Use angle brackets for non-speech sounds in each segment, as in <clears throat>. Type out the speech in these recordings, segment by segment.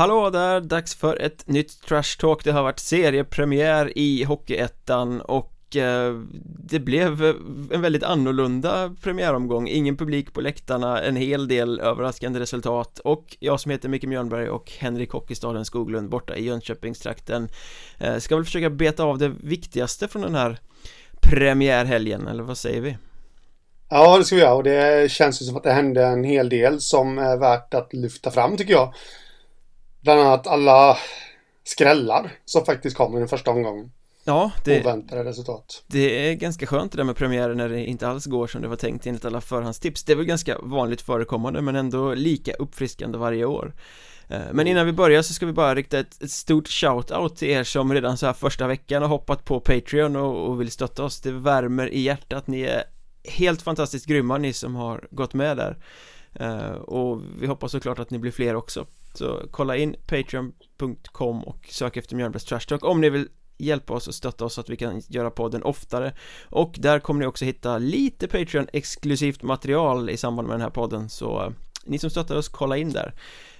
Hallå där, dags för ett nytt Trash Talk Det har varit seriepremiär i Hockeyettan och eh, det blev eh, en väldigt annorlunda premiäromgång Ingen publik på läktarna, en hel del överraskande resultat och jag som heter Micke Mjörnberg och Henrik Hockeystaden Skoglund borta i Jönköpingstrakten eh, ska väl försöka beta av det viktigaste från den här premiärhelgen, eller vad säger vi? Ja, det ska vi göra och det känns ju som att det hände en hel del som är värt att lyfta fram tycker jag. Bland annat alla skrällar som faktiskt kom i den första omgången. Ja, det, Oväntade resultat. det är ganska skönt det där med premiärer när det inte alls går som det var tänkt enligt alla förhandstips. Det är väl ganska vanligt förekommande men ändå lika uppfriskande varje år. Eh, Men innan vi börjar så ska vi bara rikta ett, ett stort shout-out till er som redan så här första veckan har hoppat på Patreon och, och vill stötta oss. Det värmer i hjärtat, ni är helt fantastiskt grymma ni som har gått med där. Eh, Och vi hoppas såklart att ni blir fler också så kolla in patreon.com och sök efter Mjölnbergs Trash Talk om ni vill hjälpa oss och stötta oss så att vi kan göra podden oftare. Och där kommer ni också hitta lite Patreon exklusivt material i samband med den här podden. Så eh, ni som stöttar oss kolla in där.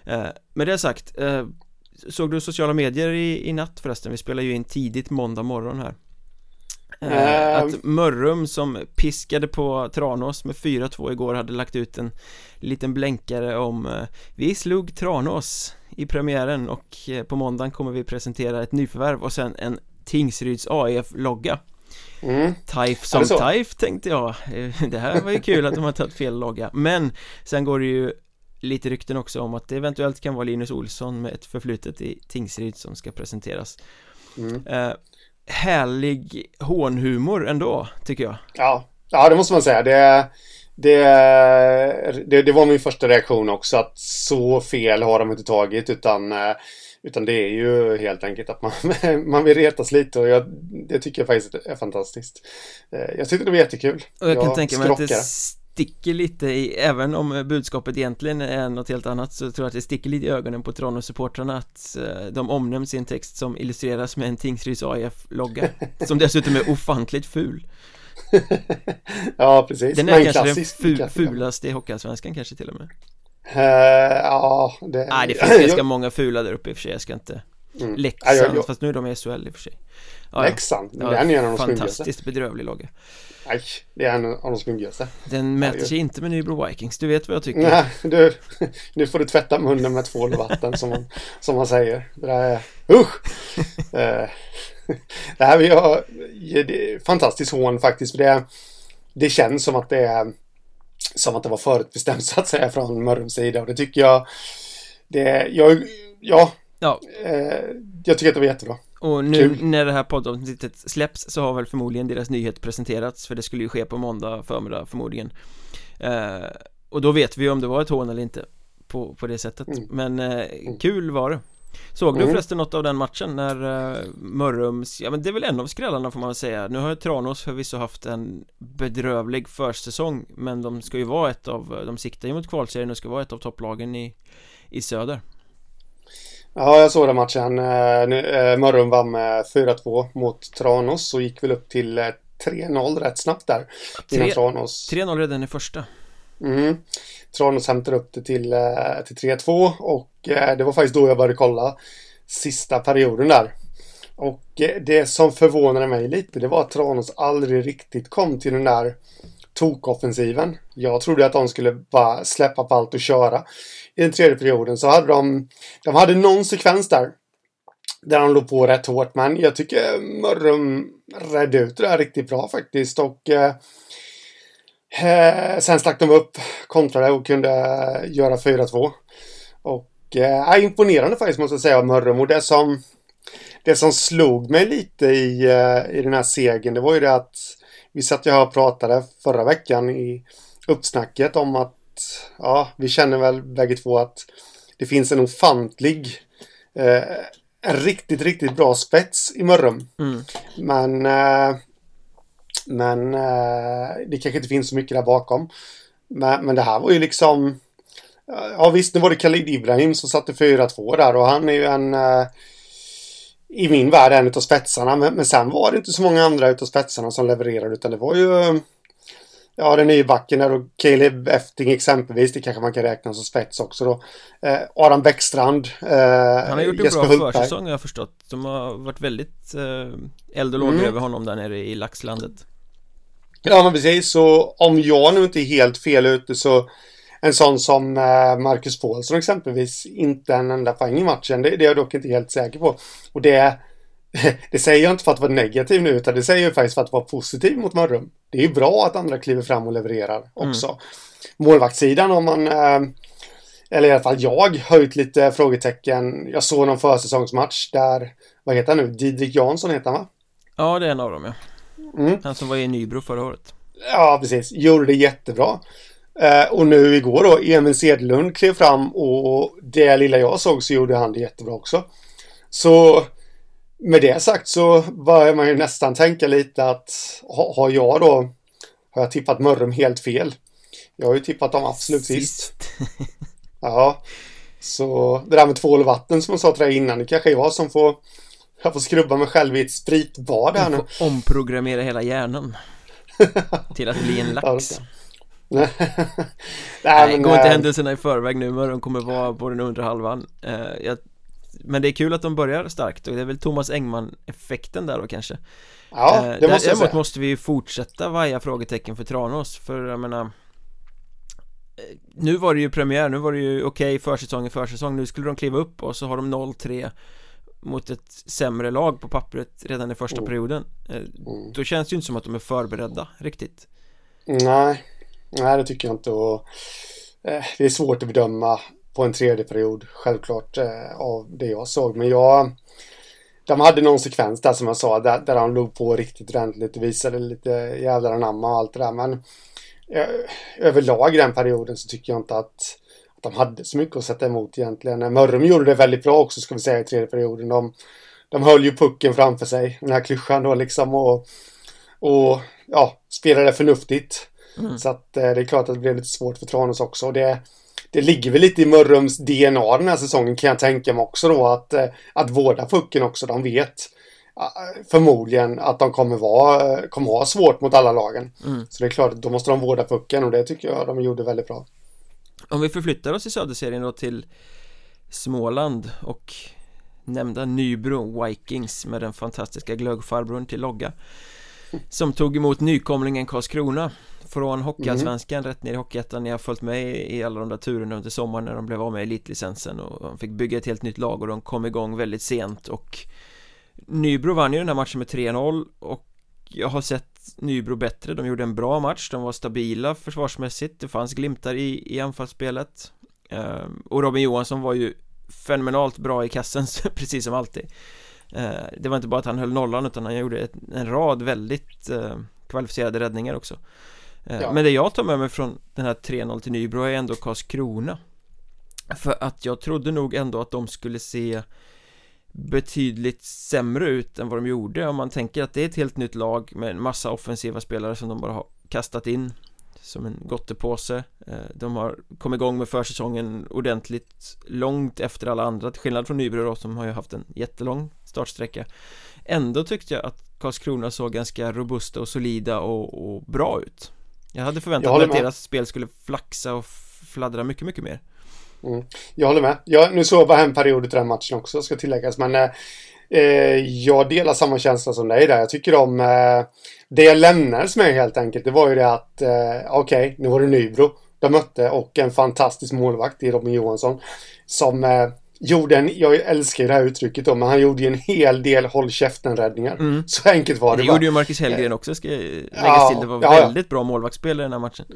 Eh, med det sagt eh, såg du sociala medier i, i natt förresten? Vi spelar ju in tidigt måndag morgon här att Mörrum som piskade på Tranås med 4-2 igår hade lagt ut en liten blänkare om eh, Vi slog Tranås i premiären och eh, på måndagen kommer vi presentera ett nyförvärv och sen en Tingsryds AIF-logga Mm. Taif som? Taif tänkte jag Eh, Det här var ju kul att de har tagit fel logga Men sen går det ju lite rykten också om att det eventuellt kan vara Linus Olsson med ett förflutet i Tingsryd som ska presenteras Mm. Härlig hånhumor ändå, tycker jag Ja. ja, det måste man säga. Det, det, det, det var min första reaktion också att så fel har de inte tagit utan eh, utan det är ju helt enkelt att man, <laughs> man vill retas lite och jag, det tycker jag faktiskt är fantastiskt. Eh, Jag tyckte det var jättekul. Och jag kan tänka mig att det. Sticker lite i, även om budskapet egentligen är något helt annat så tror jag att det sticker lite i ögonen på Tranås-supportrarna att eh, de omnämns i en text som illustreras med en Tingsryds AIF-logga <laughs> som dessutom är ofantligt ful <laughs> ja, precis. Den är Men kanske den klassisk- fu klassisk. fulaste i Hockeyallsvenskan kanske till och med Eh, ja, det... Nej det finns <laughs> ganska många fula där uppe i och för sig, jag ska inte Mm. Leksand, Ja, jag- jag- fast nu är de i SHL i och för sig ja, Leksand, ja, den är en av de. Fantastiskt bedrövlig logga Nej, det är en av de snyggaste. Den mäter sig inte med Nybro Vikings, du vet vad jag tycker Nej, du, nu får du tvätta munnen med tvål och vatten som man, som man säger. Det där är, usch! Eh, det här vill jag, det är fantastiskt hån faktiskt. Det, det känns som att det är som att det var förutbestämt så att säga från Mörrums sida och det tycker jag det, jag, ja, Ja, eh, jag tycker att det var jättebra. Och nu Kul. när det här poddavsnittet släpps så har väl förmodligen deras nyhet presenterats för det skulle ju ske på måndag förmiddag förmodligen eh, Och då vet vi ju om det var ett hån eller inte på, på det sättet Mm. Men eh, kul var det Såg du Mm. förresten något av den matchen när eh, Mörrums, ja men det är väl en av skrällarna får man väl säga Nu har ju Tranås förvisso haft en bedrövlig försäsong Men de ska ju vara ett av, de siktar ju mot kvalserien och ska vara ett av topplagen i, i söder Ja, jag såg den matchen. Eh, eh, Mörrum vann med 4-2 mot Tranås och gick väl upp till eh, 3-0 rätt snabbt där. Innan Tre- Tranås. 3-0 redan i första Mm. Tranås hämtade upp det till, eh, till 3-2 och eh, det var faktiskt då jag började kolla sista perioden där. Och eh, det som förvånade mig lite det var att Tranås aldrig riktigt kom till den där tokoffensiven. Jag trodde att de skulle bara släppa på allt och köra. I den tredje perioden så hade de, de hade någon sekvens där. Där de låg på rätt hårt men jag tycker Mörrum redde ut det där riktigt bra faktiskt och eh, eh sen stack de upp, kontrade och kunde göra 4-2. Och eh, imponerande faktiskt måste jag säga av Mörrum. Och det som, det som slog mig lite i, eh, i den här segern det var ju det att vi satt ju här och pratade förra veckan i uppsnacket om att ja, vi känner väl bägge två att det finns en ofantlig eh, en riktigt, riktigt bra spets i Mörrum. mm. Men eh, men eh, det kanske inte finns så mycket där bakom. Men, men det här var ju liksom Ja visst, nu var det Khalid Ibrahim som satte 4-2 där och han är ju en eh, i min värld en utav spetsarna. Men, men sen var det inte så många andra utav spetsarna som levererade utan det var ju Ja, den nya backen där och Caleb Efting exempelvis. Det kanske man kan räkna som spets också då. Eh, Adam Bäckstrand. Eh, Han har gjort en bra Hultberg. försäsong har jag förstått. De har varit väldigt eh, eld och lågor mm. över honom där nere i laxlandet. Ja, men precis. Så om jag nu inte är helt fel ute så en sån som eh, Marcus Paulsson exempelvis inte en enda poäng i matchen. Det, det är jag dock inte helt säker på. Och det, <laughs> det säger jag inte för att vara negativ nu utan det säger jag faktiskt för att vara positiv mot Mörrum. Det är ju bra att andra kliver fram och levererar också. Mm. Målvaktssidan om man eh, eller i alla fall jag höjt lite frågetecken. Jag såg någon försäsongsmatch där, vad heter han nu? Didrik Jansson heter han va? Ja, det är en av dem ja. Mm. Han som var i Nybro förra året. Ja, precis. Gjorde det jättebra. Eh, och nu igår då, Emil Sedlund klev fram och det lilla jag såg så gjorde han det jättebra också. Så med det sagt så börjar man ju nästan tänka lite att ha, har jag då har jag tippat Mörrum helt fel? Jag har ju tippat dem absolut sist. sist. <laughs> ja. Så det där med tvål och vatten som jag sa till dig innan, det kanske är jag som får jag får skrubba mig själv i ett spritbad här nu. Du får omprogrammera hela hjärnan. <laughs> till att bli en lax. Nej, <laughs> Nej gå inte händelserna i förväg nu, Mörrum kommer vara på den undre halvan. Uh, jag men det är kul att de börjar starkt och det är väl Thomas Engman-effekten där då kanske Ja, eh, det måste jag säga måste vi ju fortsätta vaja frågetecken för Tranås för jag menar eh, Nu var det ju premiär, nu var det ju okej okay, försäsong försäsong Nu skulle de kliva upp och så har de 0-3 Mot ett sämre lag på pappret redan i första mm. perioden eh, mm. Då känns det ju inte som att de är förberedda riktigt Nej Nej det tycker jag inte och eh, Det är svårt att bedöma på en tredje period självklart eh, av det jag såg. Men jag de hade någon sekvens där som jag sa där, där han låg på riktigt ordentligt och visade lite jävlar anamma och allt det där. Men eh, överlag den perioden så tycker jag inte att, att de hade så mycket att sätta emot egentligen. Mörrum gjorde det väldigt bra också ska vi säga i tredje perioden. De, de höll ju pucken framför sig, den här klyschan då liksom och, och ja, spelade förnuftigt. Mm. Så att eh, det är klart att det blev lite svårt för Tranås också. Och det, det ligger väl lite i Mörrums DNA den här säsongen kan jag tänka mig också då att, eh, att vårda pucken också. De vet eh, förmodligen att de kommer vara, kommer ha svårt mot alla lagen. Mm. Så det är klart, då måste de vårda pucken och det tycker jag de gjorde väldigt bra. Om vi förflyttar oss i söderserien då till Småland och nämnda Nybro Vikings med den fantastiska glöggfarbrorn till logga som tog emot nykomlingen Karlskrona från Hockeyallsvenskan mm. rätt ner i Hockeyettan. Ni har följt med i alla de där turerna under sommaren när de blev av med elitlicensen och de fick bygga ett helt nytt lag och de kom igång väldigt sent. Och Nybro vann ju den här matchen med 3-0 och jag har sett Nybro bättre, de gjorde en bra match, de var stabila försvarsmässigt, det fanns glimtar i, i anfallsspelet. Ehm, och Robin Johansson var ju fenomenalt bra i kassen, <laughs> precis som alltid. Ehm, det var inte bara att han höll nollan utan han gjorde en rad väldigt eh, kvalificerade räddningar också ja. Men det jag tar med mig från den här 3-0 till Nybro är ändå Karlskrona. För att jag trodde nog ändå att de skulle se betydligt sämre ut än vad de gjorde. Om man tänker att det är ett helt nytt lag med en massa offensiva spelare som de bara har kastat in som en gottepåse. Eh, De har kommit igång med försäsongen ordentligt långt efter alla andra till skillnad från Nybro då som har ju haft en jättelång startsträcka. Ändå tyckte jag att Karlskrona såg ganska robusta och solida och, och bra ut jag hade förväntat mig att deras spel skulle flaxa och fladdra mycket, mycket mer. Mm. Jag håller med. Jag, nu såg jag bara en period i den matchen också, ska tilläggas. Men eh, eh, jag delar samma känsla som dig där. Jag tycker om... Eh, det jag lämnades med helt enkelt, det var ju det att eh, okej, okay, nu var det Nybro de mötte och en fantastisk målvakt i Robin Johansson. Som eh, gjorde en, jag älskar det här uttrycket då, men han gjorde ju en hel del håll käften-räddningar. Mm. Så enkelt var det Det bara. gjorde ju Marcus Hellgren också, ska läggas ja, till. Det var ja, väldigt bra målvaktsspel i den här matchen.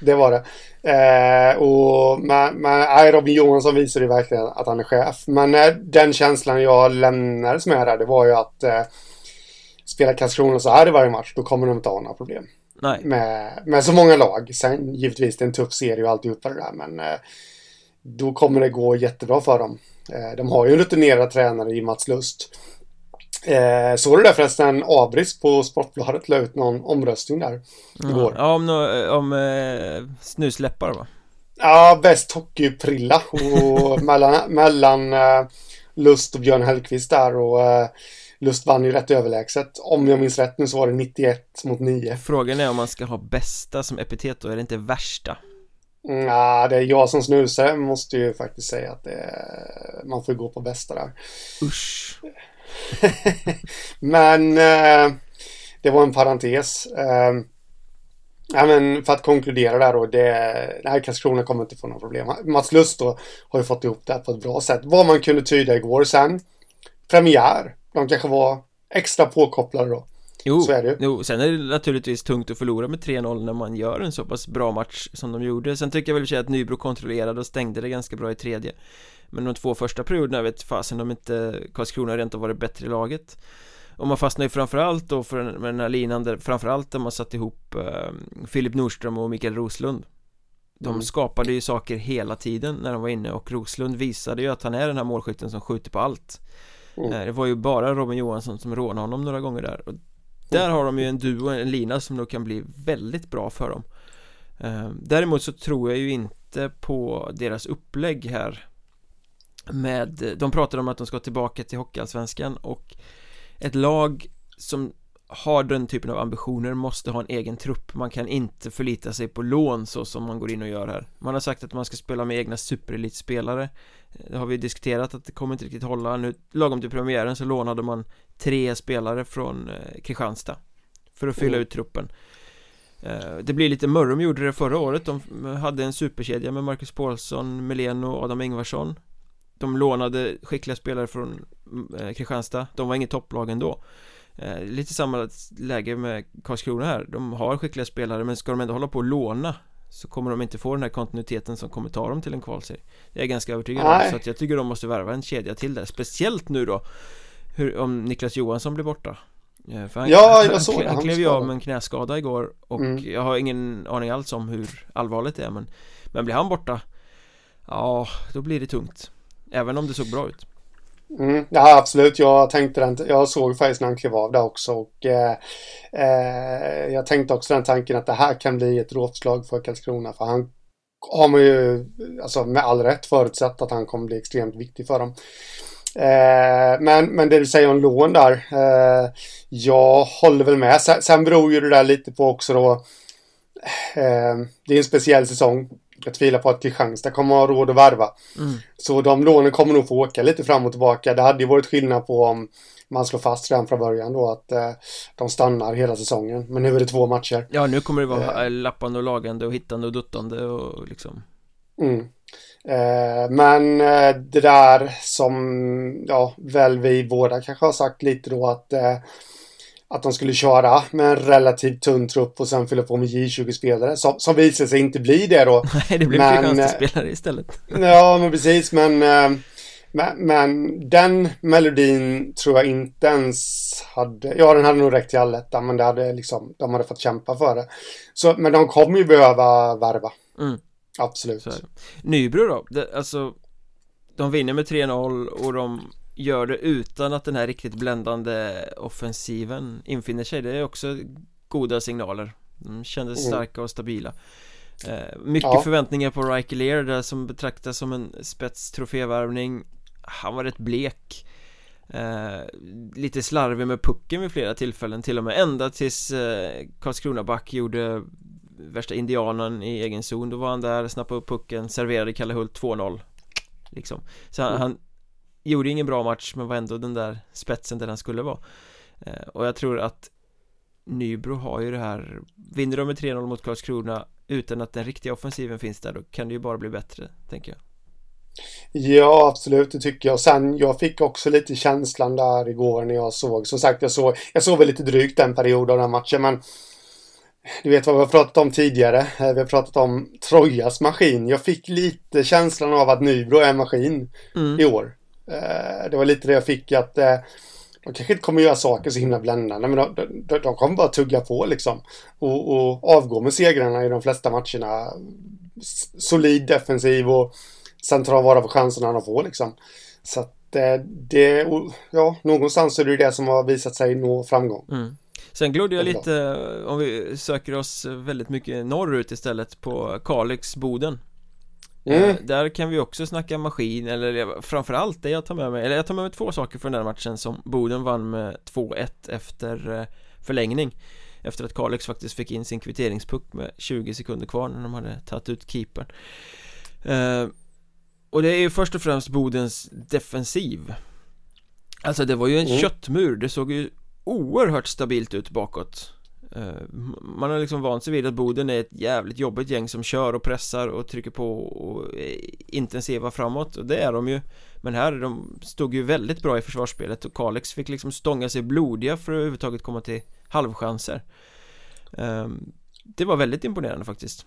Det var det. Eh, och men, men Robin Johansson visade ju verkligen att han är chef. Men eh, den känslan jag lämnades med där, det var ju att eh, spela Karlskrona så här i varje match, då kommer de inte ha några problem. Nej. Med, med så många lag. Sen givetvis, det är en tuff serie och alltihopa det där, men eh, då kommer det gå jättebra för dem. Eh, de har ju en rutinerad tränare i Mats Lust. Eh, såg du det förresten Abris på Sportbladet la ut någon omröstning där igår? Ja, om, om eh, snusläppar va? Ja, bäst hockeyprilla och <laughs> mellan, mellan eh, Lust och Björn Hellkvist där och uh, Lust vann ju rätt överlägset. Om jag minns rätt nu så var det 91 mot 9. Frågan är om man ska ha bästa som epitet då, är det inte värsta? Nej, det är jag som snusare måste ju faktiskt säga att är, man får gå på bästa där. Usch. <laughs> Men uh, det var en parentes. Uh, Ja, men för att konkludera där då, det, nej, Karlskrona kommer inte få några problem. Mats Lust då har ju fått ihop det här på ett bra sätt. Vad man kunde tyda igår sen, premiär. De kanske var extra påkopplade då. Jo, så är det. jo, sen är det naturligtvis tungt att förlora med 3-0 när man gör en så pass bra match som de gjorde Sen tycker jag väl att Nybro kontrollerade och stängde det ganska bra i tredje Men de två första perioderna vet fasen om inte Karlskrona rent har varit bättre i laget och man fastnar ju framförallt då för med den här linan där framförallt där man satt ihop eh, Filip Nordström och Mikael Roslund De mm. skapade ju saker hela tiden när de var inne och Roslund visade ju att han är den här målskytten som skjuter på allt mm. eh, Det var ju bara Robin Johansson som rånade honom några gånger där och där har de ju en duo, en lina som nog kan bli väldigt bra för dem. Eh, däremot så tror jag ju inte på deras upplägg här med, de pratade om att de ska tillbaka till Hockeyallsvenskan och ett lag som har den typen av ambitioner måste ha en egen trupp. Man kan inte förlita sig på lån så som man går in och gör här. Man har sagt att man ska spela med egna superelitspelare. Eh, det har vi diskuterat att det kommer inte riktigt hålla. Nu Lagom till premiären så lånade man tre spelare från eh, Kristianstad För att fylla mm. ut truppen. Eh, Det blir lite Mörrum gjorde det förra året. De hade en superkedja med Marcus Paulsson, Meleno och Adam Ingvarsson. De lånade skickliga spelare från eh, Kristianstad. De var inget topplag ändå. Eh, Lite samma läge med Karlskrona här. De har skickliga spelare men ska de ändå hålla på och låna Så kommer de inte få den här kontinuiteten som kommer ta dem till en kvalserie. Det är jag ganska övertygad om. Så att jag tycker de måste värva en kedja till där. Speciellt nu då hur, Om Niklas Johansson blir borta eh, för han, ja, jag såg han, han, han klev ju av med en knäskada igår Och mm. jag har ingen aning alls om hur allvarligt det är men Men blir han borta Ja, då blir det tungt Även om det såg bra ut Mm, ja, absolut. Jag tänkte den. Jag såg faktiskt när han klev av där också. Och, eh, eh, jag tänkte också den tanken att det här kan bli ett rådslag för Karlskrona. För han har man ju, alltså med all rätt förutsatt att han kommer bli extremt viktig för dem. Eh, men, men det du säger om lån där. Eh, jag håller väl med. Sen, sen beror ju det där lite på också då. Eh, det är en speciell säsong. Jag tvivlar på att Kristianstad kommer att ha råd att värva. Mm. Så de lånen kommer nog få åka lite fram och tillbaka. Det hade ju varit skillnad på om man slår fast redan från början då att eh, de stannar hela säsongen. Men nu är det två matcher. Ja, nu kommer det vara eh. lappande och lagande och hittande och duttande och liksom. Mm. Eh, men eh, det där som, ja, väl vi båda kanske har sagt lite då att eh, att de skulle köra med en relativt tunn trupp och sen fylla på med J20-spelare som, som visade sig inte bli det då. <laughs> Nej, det blev Kristianstad-spelare istället. ja, men precis, men, men, men den melodin tror jag inte ens hade, ja den hade nog räckt till allettan men det hade liksom, de hade fått kämpa för det. Så, men de kommer ju behöva värva. Mm. Absolut. Nybro då, det, alltså de vinner med 3-0 och de gör det utan att den här riktigt bländande offensiven infinner sig. Det är också goda signaler. De kändes mm. starka och stabila. Eh, Mycket ja. förväntningar på Riker Lear där som betraktas som en spetstrofévärvning. Han var rätt blek. Eh, Lite slarvig med pucken vid flera tillfällen till och med ända tills eh, Karlskrona Back gjorde värsta indianen i egen zon Då var han där, snappade upp pucken, serverade Kalle Hult 2-0 Liksom Så han, mm. han gjorde ingen bra match men var ändå den där spetsen där han skulle vara eh, och jag tror att Nybro har ju det här Vinner de med 3-0 mot Karlskrona utan att den riktiga offensiven finns där då kan det ju bara bli bättre, tänker jag Ja, absolut, det tycker jag. Sen, jag fick också lite känslan där igår när jag såg. Som sagt, jag såg, jag såg väl lite drygt den perioden av den matchen, men du vet vad vi har pratat om tidigare. Eh, vi har pratat om Trojas maskin. Jag fick lite känslan av att Nybro är en maskin mm. i år. Eh, det var lite det jag fick att eh, de kanske inte kommer göra saker så himla bländande men de, de, de kommer bara tugga på liksom. Och, och avgå med segrarna i de flesta matcherna. Solid defensiv och sen tar de vara på chanserna de får liksom. Så att det, ja, någonstans är det det som har visat sig nå framgång. Mm. Sen glodde jag lite, om vi söker oss väldigt mycket norrut istället på Kalix, Boden. Mm. Eh, där kan vi också snacka maskin, eller framförallt det jag tar med mig, eller jag tar med mig två saker från den matchen som Boden vann med 2-1 efter eh, förlängning. Efter att Kalix faktiskt fick in sin kvitteringspuck med 20 sekunder kvar när de hade tagit ut keepern. Eh, Och det är ju först och främst Bodens defensiv. Alltså det var ju en mm. köttmur, det såg ju oerhört stabilt ut bakåt. Eh, man har liksom vant sig vid att Boden är ett jävligt jobbigt gäng som kör och pressar och trycker på och är intensiva framåt och det är de ju. Men här, de stod ju väldigt bra i försvarsspelet och Kalix fick liksom stånga sig blodiga för att överhuvudtaget komma till halvchanser. Ehm, det var väldigt imponerande faktiskt.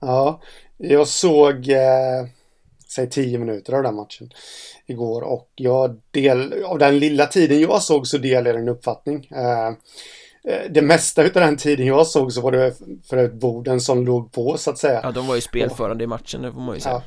Ja, jag såg eh, Säg tio minuter av den matchen Igår och jag del av den lilla tiden jag såg så delade jag en uppfattning eh, Eh, det mesta utav den tiden jag såg så var det för ett Boden som låg på så att säga. Ja, de var ju spelförande i matchen, det får man ju säga.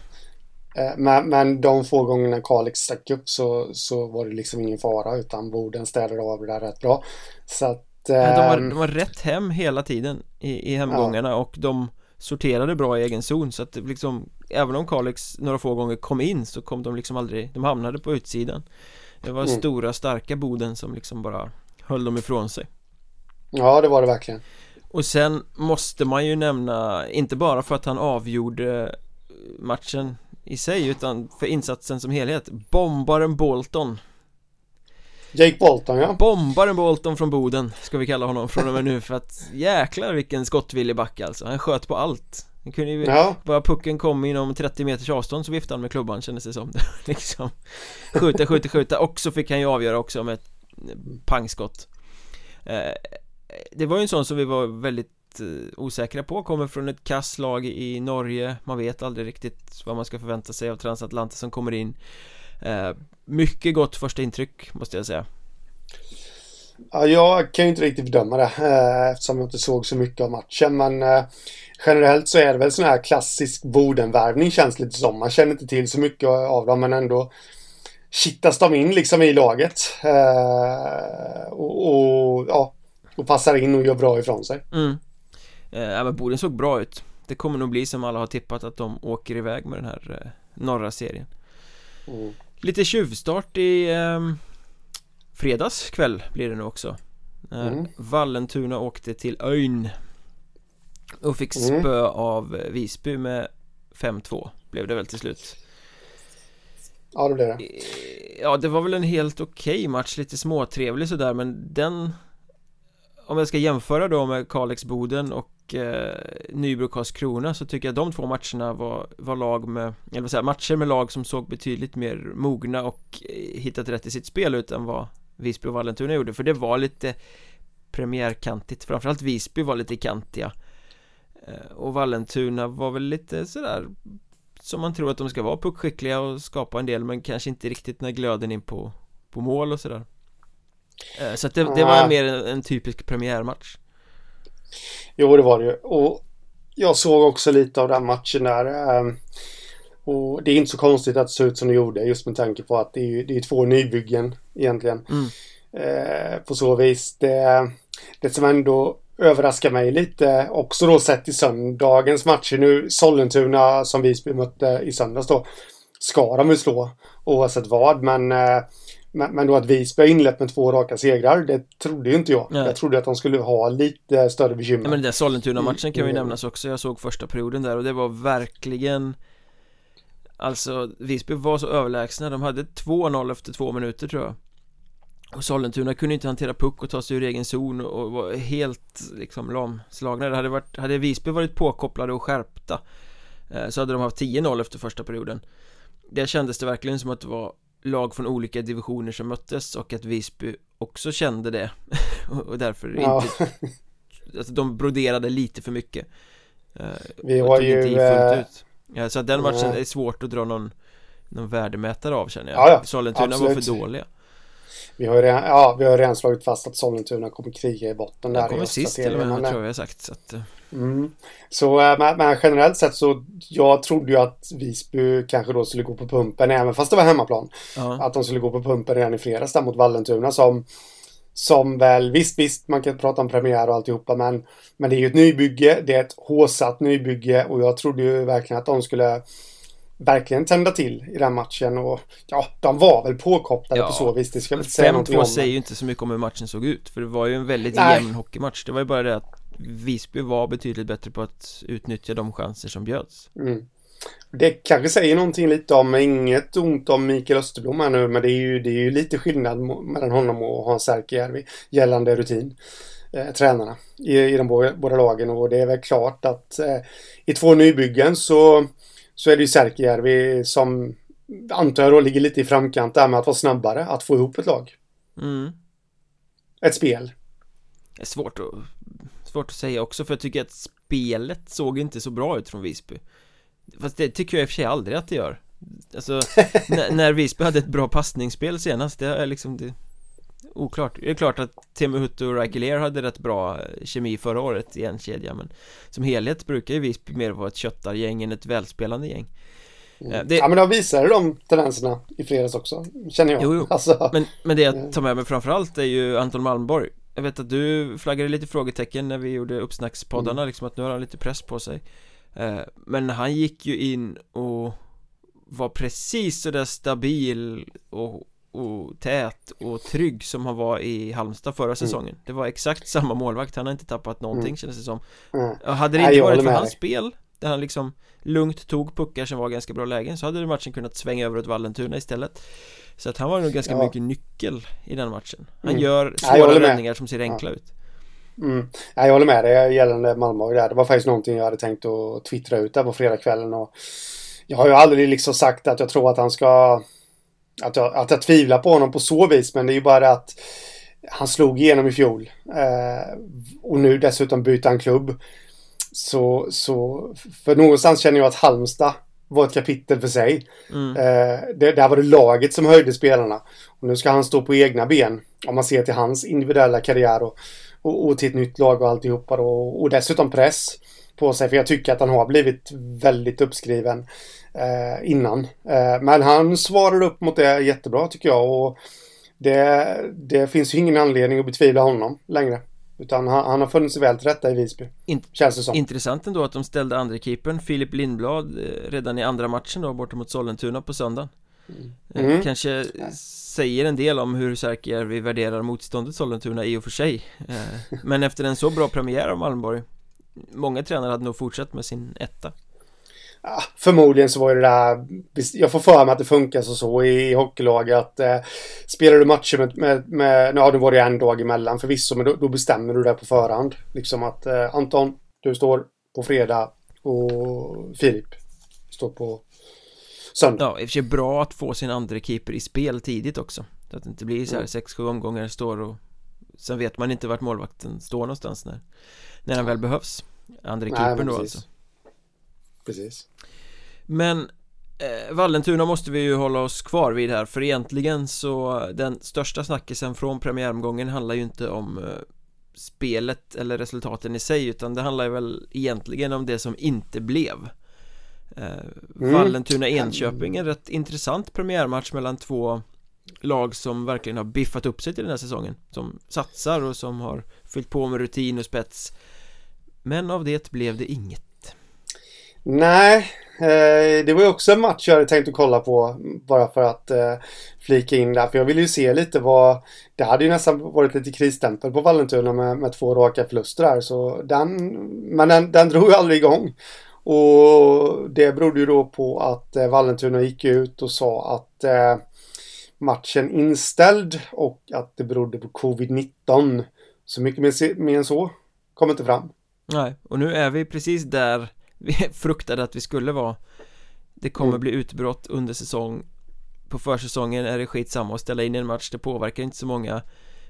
Ja. Eh, men, men de få gångerna Kalix stack upp så, så var det liksom ingen fara utan Boden städade av det där rätt bra. Så att... Ja, de, var, ehm, de var rätt hem hela tiden i, i hemgångarna ja. och de sorterade bra i egen zon så att liksom Även om Kalix några få gånger kom in så kom de liksom aldrig De hamnade på utsidan Det var mm. stora starka Boden som liksom bara höll dem ifrån sig Ja, det var det verkligen. Och sen måste man ju nämna, inte bara för att han avgjorde matchen i sig utan för insatsen som helhet Bombaren Bolton Jake Bolton ja. Bombaren Bolton från Boden ska vi kalla honom från och med nu för att jäklar vilken skottvillig back alltså. Han sköt på allt. Han kunde ju, ja. bara pucken kom inom 30 meters avstånd så viftade han med klubban kändes det som. <laughs> Liksom Skjuta, skjuta, skjuta. Och så fick han ju avgöra också med ett pangskott. Eh, det var ju en sån som vi var väldigt eh, osäkra på. Kommer från ett kasslag i Norge. Man vet aldrig riktigt vad man ska förvänta sig av Transatlantic som kommer in. eh, Mycket gott första intryck måste jag säga Ja, jag kan ju inte riktigt bedöma det eh, eftersom jag inte såg så mycket av matchen men generellt så är det väl sån här klassisk Bodenvärvning känns lite som. Man känner inte till så mycket av dem men ändå kittas de in liksom i laget. och, och ja, och passar in och gör bra ifrån sig. Mm. Eh, men Boden såg bra ut. Det kommer nog bli som alla har tippat att de åker iväg med den här eh, norra serien. Mm. Lite tjuvstart i eh, fredags kväll blir det nu också. När mm. Vallentuna åkte till Öjn och fick mm. spö mm. av Visby med 5-2 blev det väl till slut. Ja det blev det. Eh, ja det var väl en helt okej okay match, lite småtrevlig sådär men den om jag ska jämföra då med Kalix Boden och eh, Nybro Karlskrona så tycker jag de två matcherna var, var lag med, eller vad säga, matcher med lag som såg betydligt mer mogna och eh, hittat rätt i sitt spel ut än vad Visby och Vallentuna gjorde. För det var lite premiärkantigt, framförallt Visby var lite kantiga. Eh, och Vallentuna var väl lite sådär som man tror att de ska vara puckskickliga och skapa en del men kanske inte riktigt när glöden in på, på mål och sådär. Eh, så att det, det var mer en, en typisk premiärmatch Jo det var det ju. Och Jag såg också lite av den matchen där ehm, Och det är inte så konstigt att det ser ut som det gjorde just med tanke på att det är, det är två nybyggen egentligen. Mm. Eh, på så vis. Det, det som ändå överraskar mig lite också då sett i söndagens matcher nu Sollentuna som Visby mötte i söndags då ska de ju slå oavsett vad. Men eh, men, men då att Visby har inlett med två raka segrar, det trodde ju inte jag. Nej. Jag trodde att de skulle ha lite större bekymmer. Ja, men den där Sollentuna-matchen kan ju mm. nämnas också. Jag såg första perioden där och det var verkligen Alltså Visby var så överlägsna. De hade 2-0 efter två minuter tror jag. Och Sollentuna kunde inte hantera puck och ta sig ur egen zon och var helt liksom lamslagna. Det hade, varit, hade Visby varit påkopplade och skärpta eh, så hade de haft 10-0 efter första perioden. Det kändes det verkligen som att det var lag från olika divisioner som möttes och att Visby också kände det <laughs> och därför ja. inte <laughs> Alltså de broderade lite för mycket eh, Vi har ju inte fullt eh, ut. Ja, så att den matchen är svårt att dra någon Någon värdemätare av känner jag ja, ja. Sollentuna var för dåliga vi har, redan, ja, vi har redan slagit fast att Sollentuna kommer kriga i botten där. De kommer sist till och med, tror jag vi har sagt. Så, att, eh. mm. så eh, men, men, generellt sett så jag trodde ju att Visby kanske då skulle gå på pumpen även fast det var hemmaplan. Ja. Att de skulle gå på pumpen redan i fredags där mot Vallentuna som som väl, visst visst man kan prata om premiär och alltihopa men Men det är ju ett nybygge, det är ett håsat nybygge och jag trodde ju verkligen att de skulle verkligen tända till i den matchen och ja, de var väl påkopplade ja. på så vis. Det ska väl säga någonting om. 5-2 säger ju inte så mycket om hur matchen såg ut för det var ju en väldigt Nej. jämn hockeymatch. Det var ju bara det att Visby var betydligt bättre på att utnyttja de chanser som bjöds. Mm. Det kanske säger någonting lite om, inget ont om Mikael Österblom här nu, men det är ju, det är ju lite skillnad mellan honom och Hans Särkijärvi gällande rutin. Eh, tränarna i, i de båda, båda lagen och det är väl klart att eh, i två nybyggen så, så är det ju Särkijärvi som antar jag ligger lite i framkant där med att vara snabbare, att få ihop ett lag. Mm. Ett spel. Det är svårt att, svårt att säga också för jag tycker att spelet såg inte så bra ut från Visby. Fast det tycker jag i och för sig aldrig att det gör Alltså, <laughs> när Visby hade ett bra passningsspel senast, det är liksom det, Oklart, det är klart att Teemu Huttu och Raikelier hade rätt bra kemi förra året i en kedja men Som helhet brukar ju Visby mer vara ett köttargäng än ett välspelande gäng mm. Eh, det... Ja men de visade de tendenserna i fredags också, känner jag Jo, jo. Alltså... men, men det jag tar med mig framförallt är ju Anton Malmborg Jag vet att du flaggade lite frågetecken när vi gjorde uppsnackspoddarna mm. liksom att nu har han lite press på sig Eh, men han gick ju in och var precis sådär stabil och, och tät och trygg som han var i Halmstad förra mm. säsongen mm. Det var exakt samma målvakt, han har inte tappat någonting mm. kändes det som mm. Hade det inte varit för hans spel Där han liksom lugnt tog puckar som var ganska bra lägen så hade matchen kunnat svänga över åt Vallentuna istället Så att han var nog ganska ja. mycket nyckel i den matchen Han mm. gör svåra räddningar som ser enkla ja. ut Mm. Ja, jag håller med dig gällande Malmö där. Det var faktiskt någonting jag hade tänkt att twittra ut där på fredagskvällen. Och jag har ju aldrig liksom sagt att jag tror att han ska... Att jag, att jag tvivlar på honom på så vis, men det är ju bara att han slog igenom i fjol. Eh, och nu dessutom byter han klubb. Så, så... För någonstans känner jag att Halmstad var ett kapitel för sig. Mm. Eh, det, där var det laget som höjde spelarna. Och nu ska han stå på egna ben. Om man ser till hans individuella karriär och och, och till ett nytt lag och alltihopa då. Och dessutom press på sig. För jag tycker att han har blivit väldigt uppskriven eh, innan. Eh, men han svarar upp mot det jättebra tycker jag. Och det, det finns ju ingen anledning att betvivla honom längre. Utan han, han har sig väl till rätta i Visby In Känns det som Intressant ändå att de ställde andra keepern Filip Lindblad eh, Redan i andra matchen då borta mot Sollentuna på söndagen mm. mm. Kanske säger en del om hur Särkijärvi värderar motståndet Sollentuna i och för sig eh, Men efter en så bra premiär av Malmborg Många tränare hade nog fortsatt med sin etta Ja, förmodligen så var det där, jag får för mig att det funkar så, så i hockeylag att eh, spelar du matcher med, med, med, ja nu var det en dag emellan förvisso, men då, då bestämmer du det på förhand. Liksom att eh, Anton, du står på fredag och Filip står på söndag. Ja, i och för sig bra att få sin andra keeper i spel tidigt också. Så att det inte blir så här 6-7 mm. omgångar står och sen vet man inte vart målvakten står någonstans när, när han väl behövs. Andra keepern då alltså. Precis. Men eh, Vallentuna måste vi ju hålla oss kvar vid här för egentligen så den största snackisen från premiäromgången handlar ju inte om eh, spelet eller resultaten i sig utan det handlar ju väl egentligen om det som inte blev eh, mm. Vallentuna-Enköping en rätt intressant premiärmatch mellan två lag som verkligen har biffat upp sig till den här säsongen som satsar och som har fyllt på med rutin och spets men av det blev det inget Nej, eh, det var ju också en match jag hade tänkt att kolla på bara för att eh, flika in där. För jag ville ju se lite vad... Det hade ju nästan varit lite krisstämpel på Vallentuna med, med två raka förluster där. Så den, men den, den drog ju aldrig igång. Och det berodde ju då på att eh, Vallentuna gick ut och sa att matchen inställd och att det berodde på covid-19. Så mycket mer, mer än så kom inte fram. Nej, och nu är vi precis där vi <laughs> fruktade att vi skulle vara Det kommer mm. bli utbrott under säsong På försäsongen är det skitsamma att ställa in en match Det påverkar inte så många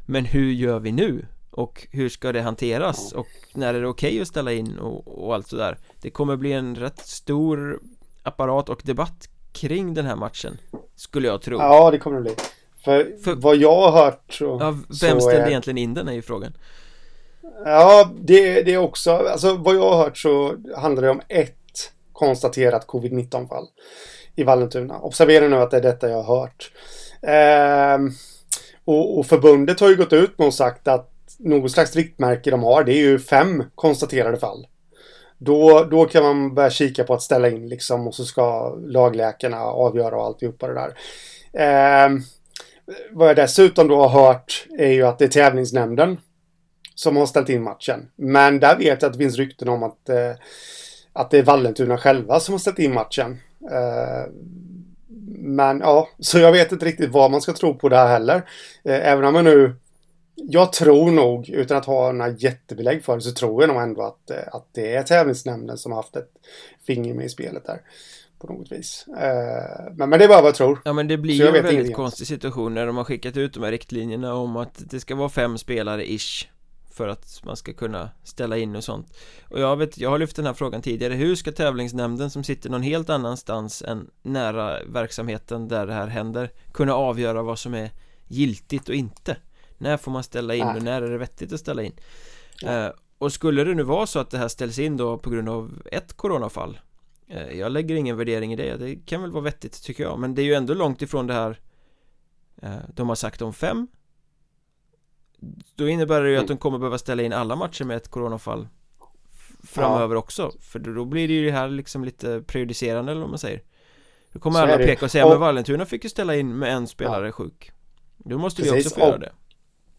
Men hur gör vi nu? Och hur ska det hanteras? Och när är det okej okay att ställa in och, och allt sådär Det kommer bli en rätt stor apparat och debatt kring den här matchen Skulle jag tro Ja det kommer det bli För, För vad jag har hört så, Ja, vem ställde är... egentligen in den är ju frågan Ja, det, det är också, alltså vad jag har hört så handlar det om ett konstaterat covid-19 fall i Vallentuna. Observera nu att det är detta jag har hört. Eh, och, och, förbundet har ju gått ut med och sagt att något slags riktmärke de har, det är ju fem konstaterade fall. Då, då kan man börja kika på att ställa in liksom och så ska lagläkarna avgöra och alltihopa det där. Eh, vad jag dessutom då har hört är ju att det är tävlingsnämnden som har ställt in matchen. Men där vet jag att det finns rykten om att, eh, att det är Vallentuna själva som har ställt in matchen. Eh, men ja, så jag vet inte riktigt vad man ska tro på det här heller. Eh, även om jag nu jag tror nog, utan att ha några jättebelägg för det, så tror jag nog ändå att, eh, att det är tävlingsnämnden som har haft ett finger med i spelet där. På något vis. Eh, men, men det är bara vad jag tror. Ja men det blir ju en väldigt konstig situation när de har skickat ut de här riktlinjerna om att det ska vara fem spelare ish för att man ska kunna ställa in och sånt. Och jag vet, jag har lyft den här frågan tidigare. Hur ska tävlingsnämnden som sitter någon helt annanstans än nära verksamheten där det här händer kunna avgöra vad som är giltigt och inte? När får man ställa in och när är det vettigt att ställa in? Ja. eh, och skulle det nu vara så att det här ställs in då på grund av ett coronafall eh, jag lägger ingen värdering i det, det kan väl vara vettigt tycker jag. Men det är ju ändå långt ifrån det här eh, de har sagt om fem då innebär det ju att mm. de kommer behöva ställa in alla matcher med ett coronafall Framöver ja. också För då blir det ju det här liksom lite prejudicerande eller vad man säger Då kommer så alla peka och säga och, men Vallentuna fick ju ställa in med en spelare ja. sjuk Då måste Precis, vi också få och, göra det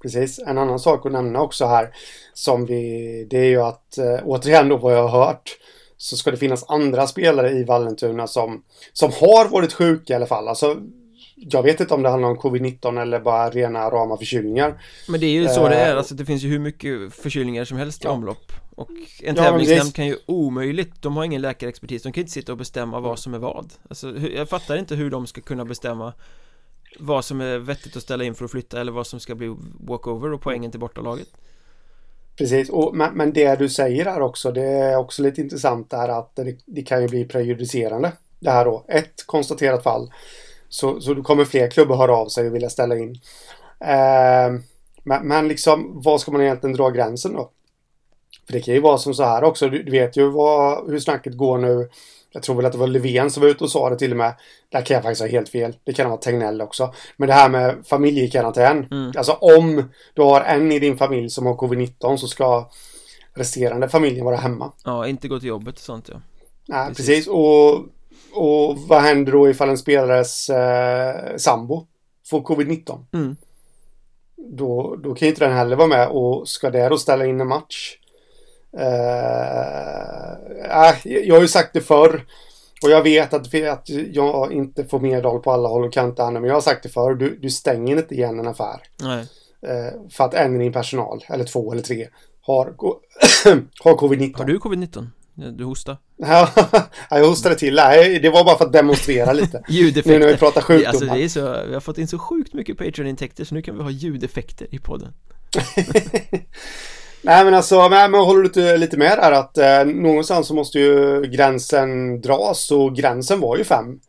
Precis, en annan sak att nämna också här som vi, det är ju att äh, återigen då vad jag har hört så ska det finnas andra spelare i Vallentuna som, som har varit sjuka i alla fall. Alltså jag vet inte om det handlar om covid-19 eller bara rena rama förkylningar. Men det är ju så det är, eh, alltså det finns ju hur mycket förkylningar som helst i ja. omlopp. Och en tävlingsnämnd kan ju omöjligt, de har ingen läkarexpertis, de kan inte sitta och bestämma vad som är vad. Alltså jag fattar inte hur de ska kunna bestämma vad som är vettigt att ställa in för att flytta eller vad som ska bli walkover och poängen till bortalaget. Precis, och, men, men det du säger här också, det är också lite intressant där att det, det kan ju bli prejudicerande. Det här då, ett konstaterat fall så, så kommer fler klubbar höra av sig och vilja ställa in. Eh, men, men liksom, vad ska man egentligen dra gränsen då? För det kan ju vara som så här också. Du, du vet ju vad, hur snacket går nu. Jag tror väl att det var Löfven som var ute och sa det till och med. Där kan jag faktiskt ha helt fel. Det kan vara Tegnell också. Men det här med familjekarantän. Mm. Alltså om du har en i din familj som har covid-19 så ska resterande familjen vara hemma. Ja, inte gå till jobbet och sånt ja. Nej, precis. precis. Och och vad händer då ifall en spelares eh, sambo får covid-19? Mm. Då, då kan inte den heller vara med och ska det då ställa in en match? Eh, äh, jag har ju sagt det förr och jag vet att, att jag inte får medhåll på alla håll och kanter men jag har sagt det förr. Du, du stänger inte igen en affär. Eh, för att en i din personal, eller två eller tre, har, <coughs> har covid-19. Har du covid-19? Du hostar? Ja, <laughs> jag hostade till. Nej, det var bara för att demonstrera lite. <laughs> ljudeffekter. Nu när vi pratar sjukdomar. Alltså det är så, vi har fått in så sjukt mycket Patreon-intäkter så nu kan vi ha ljudeffekter i podden. <laughs> Nej men alltså, men, men håller du lite, med där att eh, någonstans så måste ju gränsen dras och gränsen var ju fem.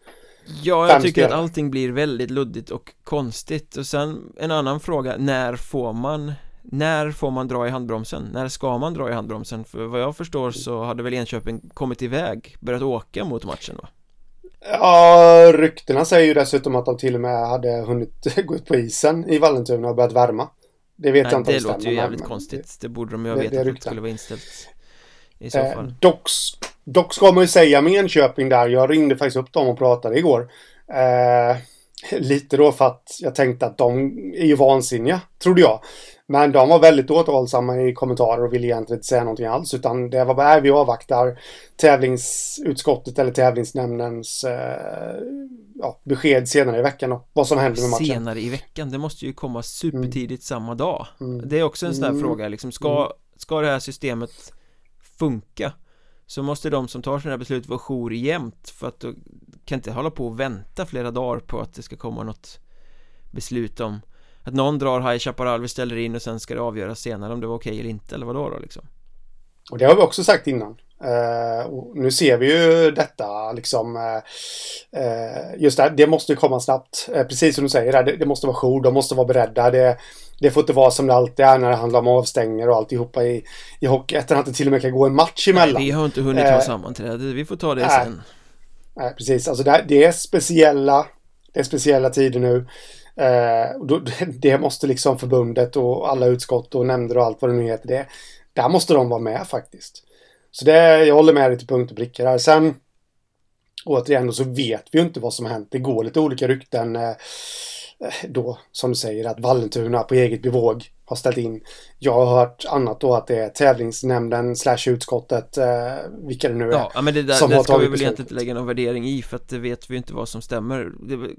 Ja, jag fem tycker att allting blir väldigt luddigt och konstigt och sen en annan fråga, när får man när får man dra i handbromsen? När ska man dra i handbromsen? För vad jag förstår så hade väl Enköping kommit iväg, börjat åka mot matchen va? Ja, ryktena säger ju dessutom att de till och med hade hunnit <laughs> gå ut på isen i Vallentuna och börjat värma. Det vet Nej, jag inte det låter ju jävligt men, konstigt. Det borde de ju ha vetat att det skulle vara inställt. I så eh, fall. Dock, dock ska man ju säga med Enköping där. Jag ringde faktiskt upp dem och pratade igår. Eh, <laughs> lite då för att jag tänkte att de är ju vansinniga, trodde jag. Men de var väldigt återhållsamma i kommentarer och ville egentligen inte säga någonting alls. Utan det var bara, vi avvaktar tävlingsutskottet eller tävlingsnämndens eh, ja, besked senare i veckan och vad som händer med matchen. Senare i veckan, det måste ju komma supertidigt mm. samma dag. Mm. Det är också en sån här mm. fråga, liksom, ska, mm. ska det här systemet funka? Så måste de som tar sådana här beslut vara jour jämt för att du kan inte hålla på och vänta flera dagar på att det ska komma något beslut om att någon drar High Chaparral, vi ställer in och sen ska det avgöras senare om det var okej okay eller inte eller vadå då liksom. Och det har vi också sagt innan. Uh, och Nu ser vi ju detta liksom uh, Just det, det måste komma snabbt. Precis som du säger, det, det måste vara jour, de måste vara beredda. Det, det får inte vara som det alltid är när det handlar om avstängningar och alltihopa i, i Hockeyettan att det till och med kan gå en match emellan. Nej, vi har inte hunnit ha sammanträde, vi får ta det sen. Nej, precis, alltså det, det är speciella Det är speciella tider nu Eh, <laughs> det måste liksom förbundet och alla utskott och nämnder och allt vad det nu heter. Det, där måste de vara med faktiskt. Så det, jag håller med dig till punkt och pricka där. Sen återigen så vet vi ju inte vad som har hänt. Det går lite olika rykten eh, eh då, som du säger, att Vallentuna på eget bevåg har ställt in. Jag har hört annat då att det är tävlingsnämnden slash utskottet, eh, vilka det nu är. Ja, men det, där, det ska vi väl egentligen inte lägga någon värdering i för att det vet vi inte vad som stämmer.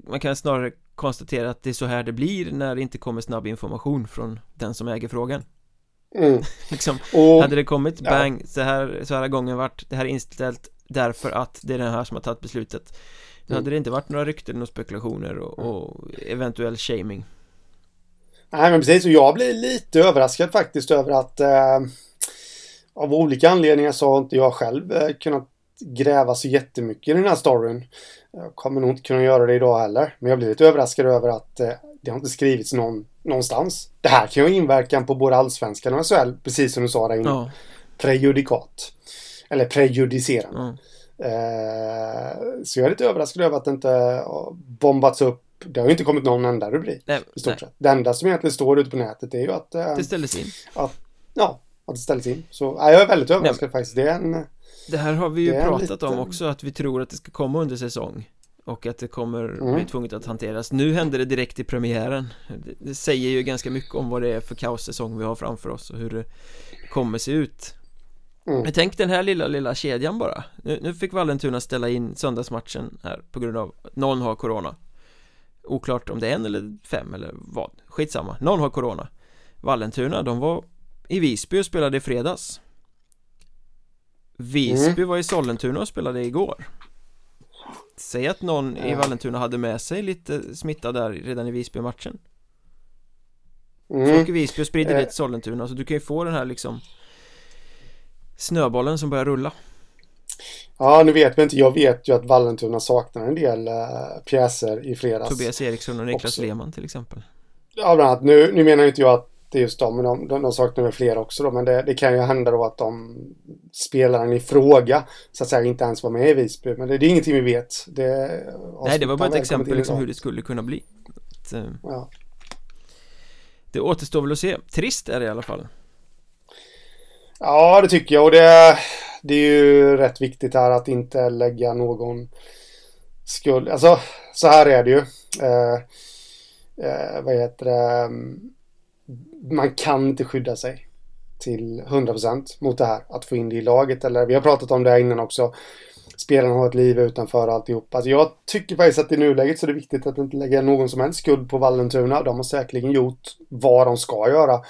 Man kan snarare konstatera att det är så här det blir när det inte kommer snabb information från den som äger frågan. Mm. <laughs> liksom, och, hade det kommit bang, ja. så, här, så här har gången varit, det här är inställt därför att det är den här som har tagit beslutet Då mm. hade det inte varit några rykten och spekulationer och, och eventuell shaming Nej men precis och jag blir lite överraskad faktiskt över att eh, av olika anledningar så har inte jag själv eh, kunnat gräva så jättemycket i den här storyn. Jag kommer nog inte kunna göra det idag heller. Men jag blir lite överraskad över att eh, det har inte skrivits någon, någonstans. Det här kan ju ha inverkan på både allsvenskan och SHL, precis som du sa där inne. Ja. Prejudikat. Eller prejudicerande. Mm. Eh, så jag är lite överraskad över att det inte har bombats upp. Det har ju inte kommit någon enda rubrik. Nej, i stort sett. Det enda som egentligen står ute på nätet är ju att... Eh, det ställdes in. Att, ja, att det ställdes in. Så ja, jag är väldigt överraskad Nej, faktiskt. Det är en... Det här har vi ju pratat liten... om också, att vi tror att det ska komma under säsong och att det kommer mm. bli tvunget att hanteras Nu hände det direkt i premiären det, det säger ju ganska mycket om vad det är för kaossäsong vi har framför oss och hur det kommer se ut Mm. Men tänk den här lilla, lilla kedjan bara nu, nu fick Vallentuna ställa in söndagsmatchen här på grund av någon har corona Oklart om det är en eller fem eller vad. Skitsamma, någon har corona. Vallentuna, de var i Visby och spelade i fredags. Visby mm. var i Sollentuna och spelade igår. Säg att någon i Vallentuna hade med sig lite smitta där redan i Visby-matchen. Mm. Så åker Visby och sprider det till Sollentuna så du kan ju få den här liksom snöbollen som börjar rulla Ja, nu vet vi inte. Jag vet ju att Vallentuna saknar en del äh, pjäser i fredags. Tobias Eriksson och Niklas också. Lehmann till exempel. Ja, bland annat. Nu, nu menar inte jag att det är just dem, men de, de, de saknar väl fler också då. Men det, det, kan ju hända då att de spelaren i fråga så att säga inte ens var med i Visby. Men det, det är ingenting vi vet. Det, Nej, det var bara ett exempel liksom hur det skulle kunna bli. Att, eh, ja. Det återstår väl att se. Trist är det i alla fall. Ja, det tycker jag. Och det, det är ju rätt viktigt här att inte lägga någon skuld. Alltså, så här är det ju. Eh, eh, vad heter det? Mm, man kan inte skydda sig till 100% mot det här. Att få in det i laget. Eller vi har pratat om det här innan också spelarna har ett liv utanför alltihop. Alltså jag tycker faktiskt att i nuläget så är det viktigt att inte lägga någon som helst skuld på Vallentuna. De har säkerligen gjort vad de ska göra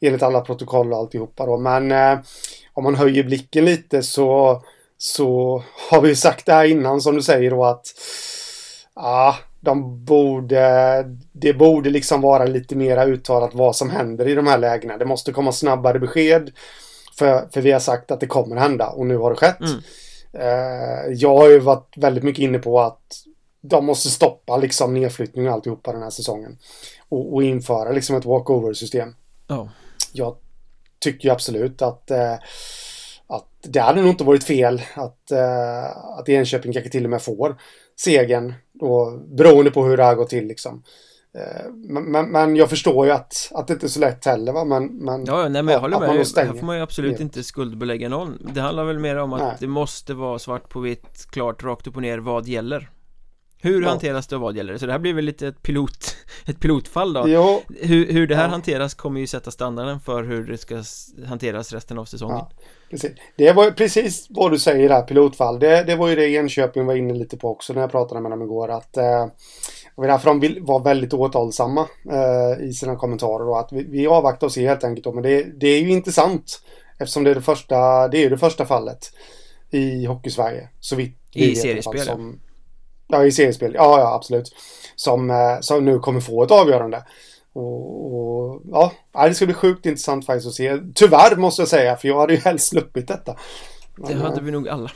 enligt alla protokoll och alltihopa då. Men eh, om man höjer blicken lite så, så har vi sagt det här innan som du säger då att ja, de borde, det borde liksom vara lite mera uttalat vad som händer i de här lägena. Det måste komma snabbare besked. För, för vi har sagt att det kommer hända och nu har det skett. Mm. Eh, jag har ju varit väldigt mycket inne på att de måste stoppa liksom nedflyttning och alltihopa den här säsongen. Och, och införa liksom ett walkover-system. Oh. Jag tycker ju absolut att, eh, att det hade nog inte varit fel att, eh, att Enköping kanske till och med får segern. Då, beroende på hur det här går till liksom. Eh, men, men, jag förstår ju att, att det inte är så lätt heller va men, men Ja, nej men jag håller med, här får man ju absolut inte skuldbelägga någon Det handlar väl mer om att nej. det måste vara svart på vitt, klart, rakt upp och ner vad gäller Hur ja. hanteras det och vad gäller det? Så det här blir väl lite ett pilot, <laughs> ett pilotfall då jo. Hur, hur det här ja. hanteras kommer ju sätta standarden för hur det ska hanteras resten av säsongen ja, precis. Det var precis vad du säger där, pilotfall det, det var ju det Enköping var inne lite på också när jag pratade med dem igår att eh, var därför de var väldigt återhållsamma eh, i sina kommentarer. Då, att vi, vi avvaktar och ser helt enkelt. Då, men det, det, är ju intressant. Eftersom det är det första, det är det första fallet i Hockeysverige. Så vitt I seriespel? Ja, i seriespel. Ja, ja, absolut. Som, eh, som nu kommer få ett avgörande. Och, och, ja, det ska bli sjukt intressant faktiskt att se. Tyvärr måste jag säga, för jag hade ju helst sluppit detta. Men, det hade eh, vi nog alla.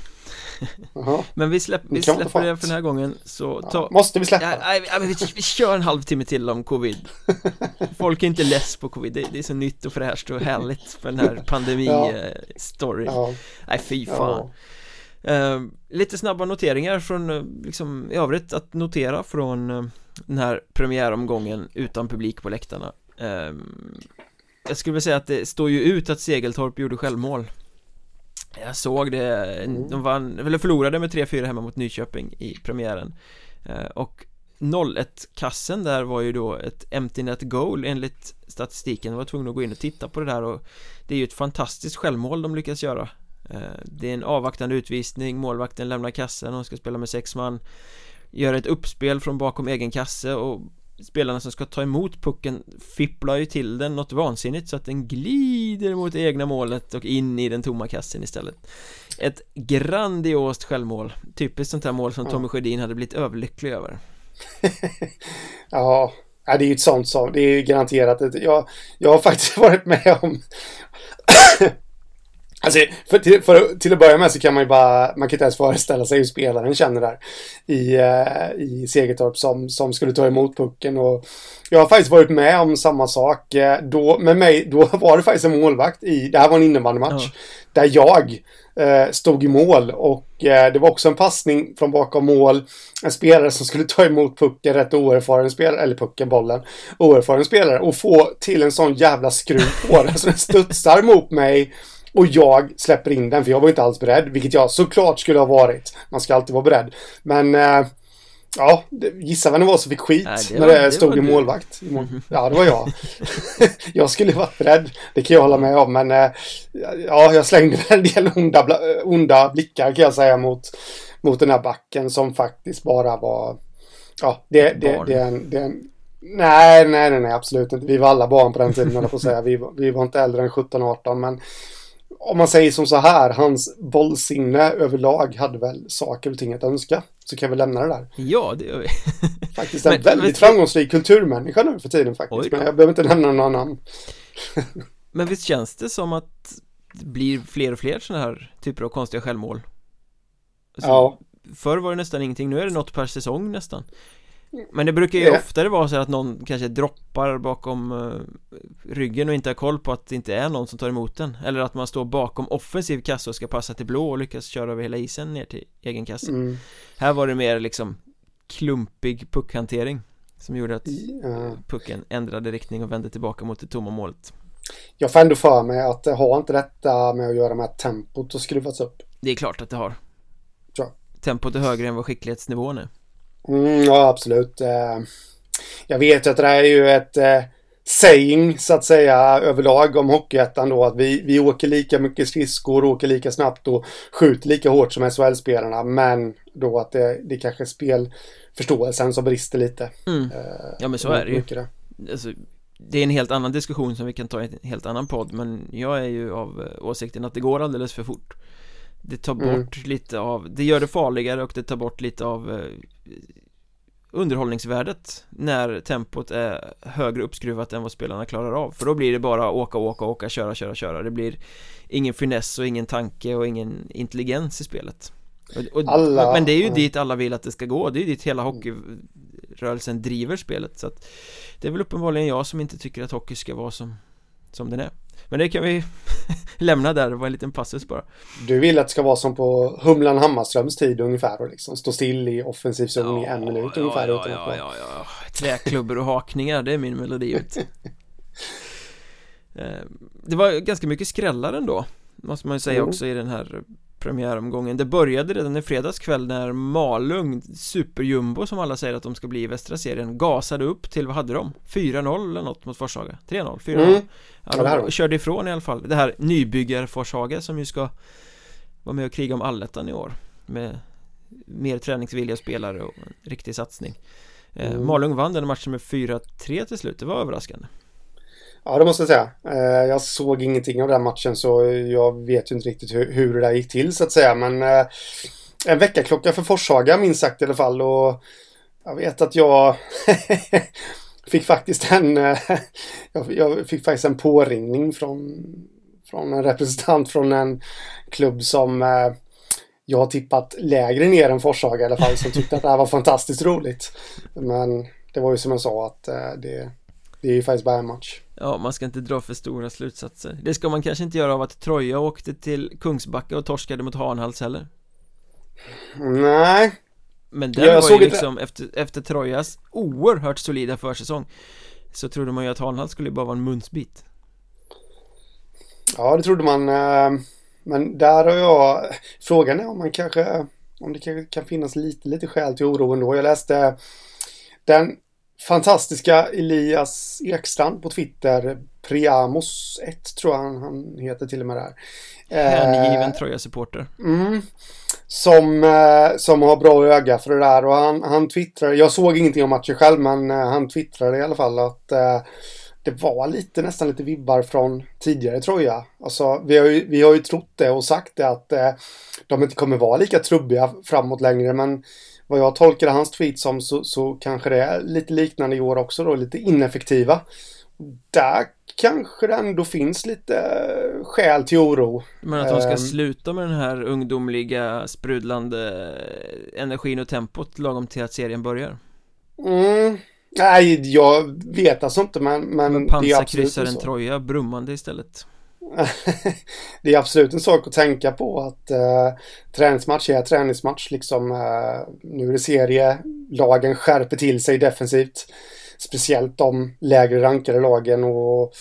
<laughs> Men vi, släpp, vi släpper det för den här gången så ta... Måste vi släppa? Ja, ja, vi, vi kör en halvtimme till om covid <laughs> Folk är inte less på covid, det, det är så nytt och fräscht och härligt för den här pandemi-storyn <laughs> ja. ja. Nej fy fan uh, Lite snabba noteringar från uh, liksom i övrigt att notera från uh, den här premiäromgången utan publik på läktarna. Ehm, Jag skulle vilja säga att det står ju ut att Segeltorp gjorde självmål. Jag såg det, Mm. de vann, eller förlorade med 3-4 hemma mot Nyköping i premiären. Eh, Och 0-1-kassen där var ju då ett empty net goal enligt statistiken. Jag var tvungen att gå in och titta på det där och Det är ju ett fantastiskt självmål de lyckas göra. Eh, Det är en avvaktande utvisning, målvakten lämnar kassen och ska spela med sex man Gör ett uppspel från bakom egen kasse och Spelarna som ska ta emot pucken fipplar ju till den något vansinnigt så att den glider mot det egna målet och in i den tomma kassen istället Ett grandiost självmål Typiskt sånt här mål som Ja. Tommy Sjödin hade blivit överlycklig över <laughs> Ja, det är ju ett sånt som, det är ju garanterat. Jag, jag har faktiskt <laughs> varit med om... Alltså, för, till, för, till att börja med så kan man ju bara, man kan inte ens föreställa sig hur spelaren känner där i, eh, i Segertorp som, som skulle ta emot pucken och jag har faktiskt varit med om samma sak. Eh, Då, med mig, då var det faktiskt en målvakt i, det här var en innebandymatch, där jag eh, stod i mål och eh, det var också en passning från bakom mål. En spelare som skulle ta emot pucken, rätt oerfaren spelare, eller pucken, bollen, oerfaren spelare och få till en sån jävla skruv på den så den studsar mot mig och jag släpper in den för jag var inte alls beredd, vilket jag såklart skulle ha varit. Man ska alltid vara beredd. Men eh, Ja, gissa vem det var som fick skit Nej, det när var- det, det stod du. målvakt. Mål. Ja, det var jag. <laughs> jag skulle varit beredd, det kan jag hålla med om, men eh, ja, jag slängde en del onda, onda blickar kan jag säga mot, mot den här backen som faktiskt bara var, ja, det, det, det, är en, det är en Nej, nej, nej, nej, absolut inte. Vi var alla barn på den tiden, på att säga. Vi, var- vi var inte äldre än 17-18, men om man säger som så här, hans bollsinne överlag hade väl saker och ting att önska. Så kan vi lämna det där. Ja, det gör vi <laughs> Faktiskt en Men- väldigt men- framgångsrik kulturmänniska nu för tiden faktiskt. Men jag behöver inte nämna några namn. <laughs> Men visst känns det som att det blir fler och fler sådana här typer av konstiga självmål? Alltså, Ja. Förr var det nästan ingenting, nu är det något per säsong nästan Men det brukar ju Ja. oftare vara så att någon kanske droppar bakom eh, ryggen och inte har koll på att det inte är någon som tar emot den Eller att man står bakom offensiv kassa och ska passa till blå och lyckas köra över hela isen ner till egen kassa Mm. Här var det mer liksom klumpig puckhantering Som gjorde att Ja. pucken ändrade riktning och vände tillbaka mot det tomma målet Jag får ändå för mig att det har inte detta med att göra med att tempot har skruvats upp. Det är klart att det har Ja. Tempot är högre än vad skicklighetsnivån är Mm, ja, absolut. Eh, Jag vet att det här är ju ett eh, saying så att säga överlag om Hockeyettan då att vi, vi åker lika mycket skridskor, åker lika snabbt och skjuter lika hårt som SHL-spelarna men då att det, det kanske är spelförståelsen som brister lite. mm. Eh, Ja men så är det ju det. alltså, Det är en helt annan diskussion som vi kan ta i en helt annan podd Men jag är ju av åsikten att det går alldeles för fort Det tar Mm. bort lite av, det gör det farligare och det tar bort lite av eh, Underhållningsvärdet när tempot är högre uppskruvat än vad spelarna klarar av. För då blir det bara åka, åka, åka, köra, köra, köra. Det blir ingen finess och ingen tanke och ingen intelligens i spelet. Och, och, Alla- Men det är ju ja. dit alla vill att det ska gå, det är ju dit hela hockeyrörelsen driver. Spelet så att Det är väl uppenbarligen jag som inte tycker att hockey ska vara som, som den är Men det kan vi <laughs> lämna där, det var en liten passus bara Du vill att det ska vara som på Humlan Hammarströms tid ungefär och liksom stå still i offensiv zon i en minut ungefär ja, att ja, vara- ja, ja. Träklubbor och hakningar, det är min melodi ut <laughs> Eh, Det var ganska mycket skrällar ändå Måste man ju säga Jo. också i den här premiäromgången Det började redan i fredags kväll när Malung, superjumbo som alla säger att de ska bli i västra serien Gasade upp till, vad hade de? 4-0 eller något mot Forshaga? 3-0? 4-0? Mm. Ja, Ja, körde ifrån i alla fall Det här nybyggar-Forshaga som ju ska vara med och kriga om allettan i år Med mer träningsvilliga spelare och en riktig satsning eh, Mm. Malung vann den matchen med 4-3 till slut, det var överraskande Ja, det måste jag säga. Eh, jag såg ingenting av den matchen så jag vet ju inte riktigt hur, hur det där gick till så att säga. Men eh, en veckaklocka för Forshaga minst sagt i alla fall. Och jag vet att jag <laughs> fick faktiskt en eh, <laughs> jag, fick faktiskt en påringning från, från en representant från en klubb som jag har tippat lägre ner än Forshaga i alla fall. Som tyckte att det här var fantastiskt roligt. Men det var ju som jag sa att det, det är ju faktiskt bara en match. Ja, man ska inte dra för stora slutsatser Det ska man kanske inte göra av att Troja åkte till Kungsbacka och torskade mot Hanhals heller Nej, Men den jag var såg ju liksom efter, efter Trojas oerhört solida försäsong Så trodde man ju att Hanhals skulle bara vara en munsbit ja det trodde man. eh, men där har jag... Frågan är om man kanske... Om det kan finnas lite, lite skäl till oro ändå. Jag läste den fantastiska Elias Ekstrand på Twitter. Priamos 1 tror jag han, han heter till och med där. Hängiven eh, Troja-supporter. Mm, som, eh, som har bra öga för det där och han, han twittrade, jag såg ingenting om matchen själv men eh, han twittrade i alla fall att eh, det var lite, nästan lite vibbar från tidigare Troja. Alltså, vi har ju, vi har ju trott det och sagt det att eh, de inte kommer vara lika trubbiga framåt längre, men vad jag tolkade hans tweet som så, så kanske det är lite liknande i år också då, lite ineffektiva. Där kanske det ändå finns lite skäl till oro. Men att de ska um, sluta med den här ungdomliga sprudlande energin och tempot lagom till att serien börjar? Mm, Nej, jag vet alltså inte men, men, men pansarkryssaren Troja brummande istället Det är absolut en sak att tänka på att uh, träningsmatch är träningsmatch liksom uh, Nu är det serie Lagen skärper till sig defensivt. Speciellt de lägre rankade lagen och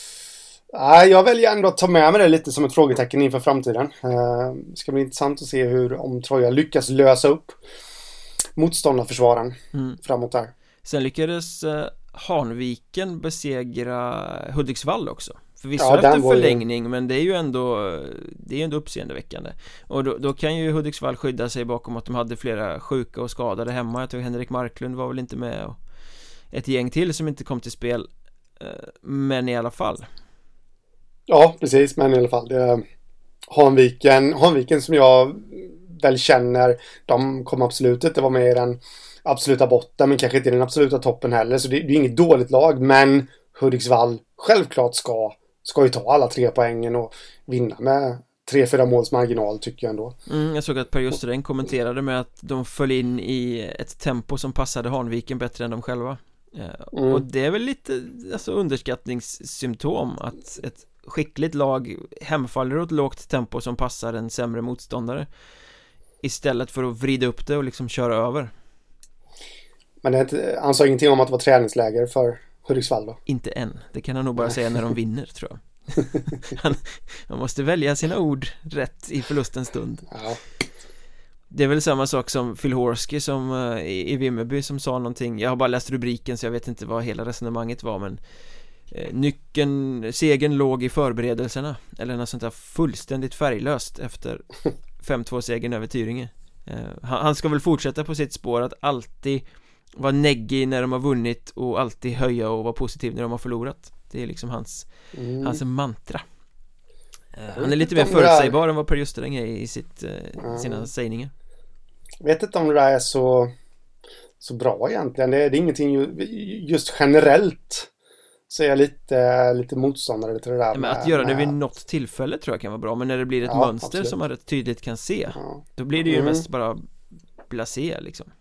uh, Jag väljer ändå att ta med mig det lite som ett frågetecken inför framtiden. Uh, Det ska bli intressant att se hur om Troja lyckas lösa upp Motståndarförsvaren mm. framåt där Sen lyckades eh, Hanviken besegra Hudiksvall också Förvisso ja, efter förlängning ju... men det är ju ändå Det är ju ändå uppseendeväckande Och då, då, kan ju Hudiksvall skydda sig bakom att de hade flera sjuka och skadade hemma Jag tror Henrik Marklund var väl inte med och Ett gäng till som inte kom till spel eh, Men i alla fall Ja precis men i alla fall det, Hanviken, Hanviken som jag väl känner De kommer absolut inte vara med i den absoluta botten, men kanske inte i den absoluta toppen heller. Så det, det är inget dåligt lag, men Hudiksvall självklart ska, ska ju ta alla tre poängen och vinna med tre, fyra måls marginal tycker jag ändå. Mm, jag såg att Per Justereng kommenterade med att de föll in i ett tempo som passade Hanviken bättre än de själva. Mm. Och det är väl lite alltså, underskattningssymptom att ett skickligt lag hemfaller åt lågt tempo som passar en sämre motståndare istället för att vrida upp det och liksom köra över. Men det, han sa ingenting om att det var träningsläger för Hudiksvall då? Inte än, det kan han nog bara säga när de vinner tror jag. <laughs> Han, Man måste välja sina ord rätt i förlustens stund. Ja. Det är väl samma sak som Phil Horsky som uh, i, i Vimmerby som sa någonting. Jag har bara läst rubriken så jag vet inte vad hela resonemanget var men uh, Nyckeln, segern låg i förberedelserna. Eller något sånt där fullständigt färglöst efter <laughs> 5-2 segern över Tyringe. Han, han ska väl fortsätta på sitt spår att alltid vara neggig när de har vunnit och alltid höja och vara positiv när de har förlorat Det är liksom hans, mm. hans mantra uh, Han är lite mer förutsägbar än vad Per Justereng är i sitt, uh, sina mm. sägningar Jag vet inte om det där är så så bra egentligen. Det är, det är ingenting just generellt så är jag lite, lite motståndare till det där ja, men Att göra det vid något tillfälle tror jag kan vara bra Men när det blir ett ja, mönster absolut. som man rätt tydligt kan se ja. Då blir det ju mm. mest bara blasé liksom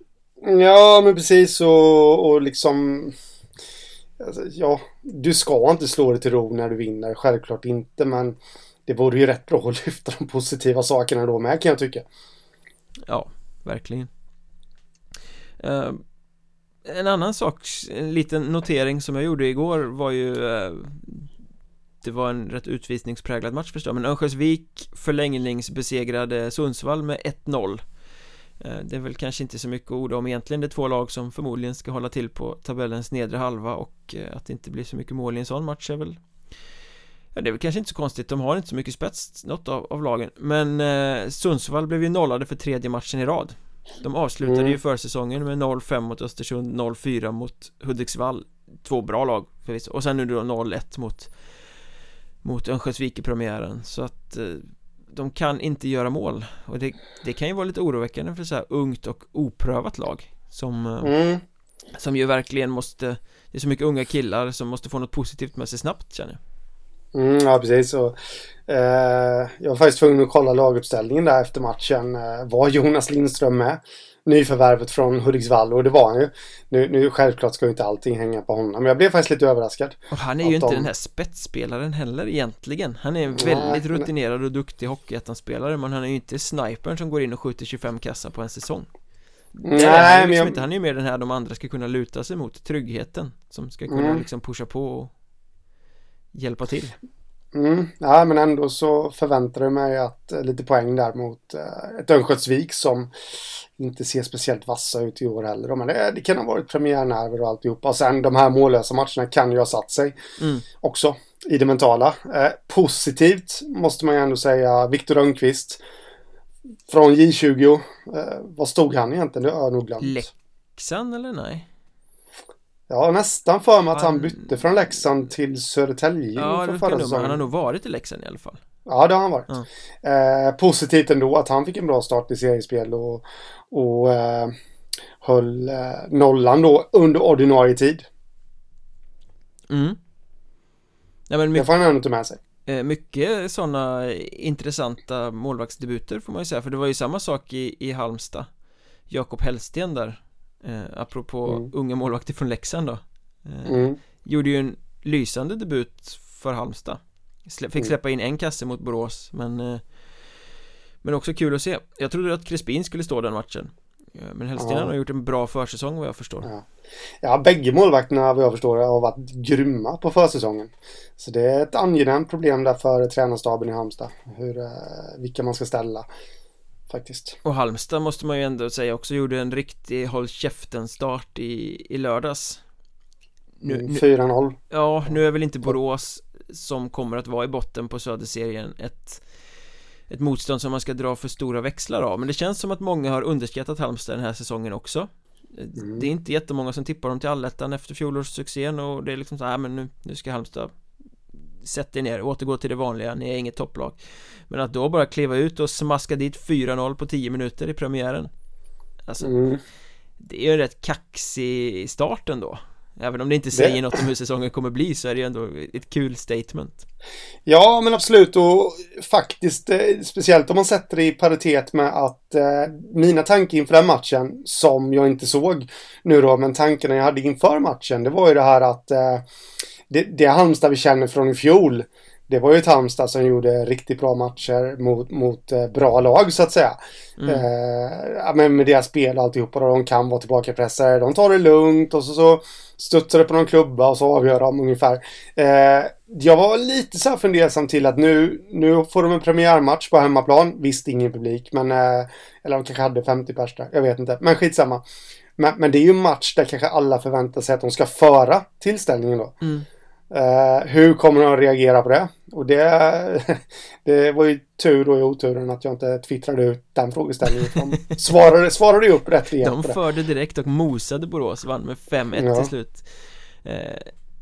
Ja, men precis och, och liksom... Alltså, ja, du ska inte slå dig till ro när du vinner, självklart inte, men det vore ju rätt bra att <laughs> lyfta de positiva sakerna då med kan jag tycka. Ja, verkligen. Uh, en annan sak, en liten notering som jag gjorde igår var ju uh, Det var en rätt utvisningspräglad match förstås, men Örnsköldsvik förlängningsbesegrade Sundsvall med 1-0 det är väl kanske inte så mycket orda om egentligen Det är två lag som förmodligen ska hålla till på tabellens nedre halva och eh, att det inte blir så mycket mål i en sån match är väl Ja det är väl kanske inte så konstigt, de har inte så mycket spets något av, av lagen. Men eh, Sundsvall blev ju nollade för tredje matchen i rad. De avslutade mm. ju försäsongen med 0-5 mot Östersund, 0-4 mot Hudiksvall. Två bra lag förvisso, och sen nu då 0-1 mot Mot Örnsköldsvik i premiären. Så att eh, de kan inte göra mål och det, det kan ju vara lite oroväckande för så här ungt och oprövat lag som eh, mm. som ju verkligen måste det är så mycket unga killar som måste få något positivt med sig snabbt känner jag Mm, ja, precis. Och, eh, jag var faktiskt tvungen att kolla laguppställningen där efter matchen. Eh, var Jonas Lindström med? Nyförvärvet från Hudiksvall och det var han ju. Nu, nu självklart ska ju inte allting hänga på honom men jag blev faktiskt lite överraskad. Och han är ju inte de... den här spetsspelaren heller egentligen. Han är en väldigt nej, rutinerad och duktig hockeyettan-spelare men han är ju inte snipern som går in och skjuter 25 kassa på en säsong. Nej, han, liksom jag... inte. han är ju mer den här de andra ska kunna luta sig mot, tryggheten som ska kunna mm. liksom pusha på och hjälpa till. Mm, ja, men ändå så förväntade jag mig att eh, lite poäng där mot uh, ett Örnsköldsvik som inte ser speciellt vassa ut i år heller. Men det, det kan ha varit premiärnerver och alltihopa. Och sen de här mållösa matcherna kan ju ha satt sig mm. också i det mentala. Eh, positivt måste man ju ändå säga Viktor Rönnqvist från J20. Eh, vad stod han egentligen? Det har jag nog glömt. Leksand eller nej? Ja, nästan för mig att han, han bytte från Leksand till Södertälje. Ja, det förra säsongen. han har nog varit i Leksand i alla fall. Ja, det har han varit. Ja. Eh, positivt ändå att han fick en bra start i seriespel och, och eh, höll eh, nollan då under ordinarie tid. Mm. Ja, men mycket, det får han ändå ta med sig. Eh, mycket sådana intressanta målvaktsdebuter får man ju säga, för det var ju samma sak i, i Halmstad. Jakob Hellsten där, eh, apropå mm. unga målvakter från Leksand då. Eh, mm. Gjorde ju en lysande debut för Halmstad. Fick mm. släppa in en kasse mot Borås, men eh, men också kul att se Jag trodde att Crespin skulle stå den matchen Men Hellsten ja. har gjort en bra försäsong vad jag förstår ja. ja, bägge målvakterna vad jag förstår har varit grymma på försäsongen Så det är ett angenämt problem där för tränarstaben i Halmstad Hur, eh, vilka man ska ställa Faktiskt. Och Halmstad måste man ju ändå säga också gjorde en riktig håll käften start i, i lördags. Nu, nu 4-0 Ja, nu är väl inte Borås som kommer att vara i botten på Söderserien ett ett motstånd som man ska dra för stora växlar av. Men det känns som att många har underskattat Halmstad den här säsongen också. Mm. Det är inte jättemånga som tippar dem till allettan efter fjolårssuccén och det är liksom så här, men nu, nu ska Halmstad Sätt er ner, återgå till det vanliga, ni är inget topplag. Men att då bara kliva ut och smaska dit 4-0 på 10 minuter i premiären. Alltså mm. Det är ju en rätt kaxig start ändå. Även om det inte säger det... något om hur säsongen kommer bli så är det ju ändå ett kul statement. Ja, men absolut. Och faktiskt eh, speciellt om man sätter det i paritet med att eh, mina tankar inför den matchen som jag inte såg nu då, men tankarna jag hade inför matchen det var ju det här att eh, det, det Halmstad vi känner från i fjol det var ju ett Halmstad som gjorde riktigt bra matcher mot, mot eh, bra lag så att säga. Mm. Eh, men med deras spel och alltihopa de kan vara tillbakapressare, de tar det lugnt och så, så studsar det på någon klubba och så avgör de ungefär. Eh, jag var lite så här fundersam till att nu, nu får de en premiärmatch på hemmaplan. Visst, ingen publik, men... Eh, eller de kanske hade 50 pers där, jag vet inte. Men skitsamma. Men, men det är ju en match där kanske alla förväntar sig att de ska föra tillställningen då. Mm. Uh, hur kommer de att reagera på det? Och det, <laughs> det var ju tur då i oturen att jag inte twittrade ut den frågeställningen. De <laughs> svarade, svarade ju upp rätt rejält De förde direkt och mosade Borås, vann med 5-1 ja. till slut. Uh,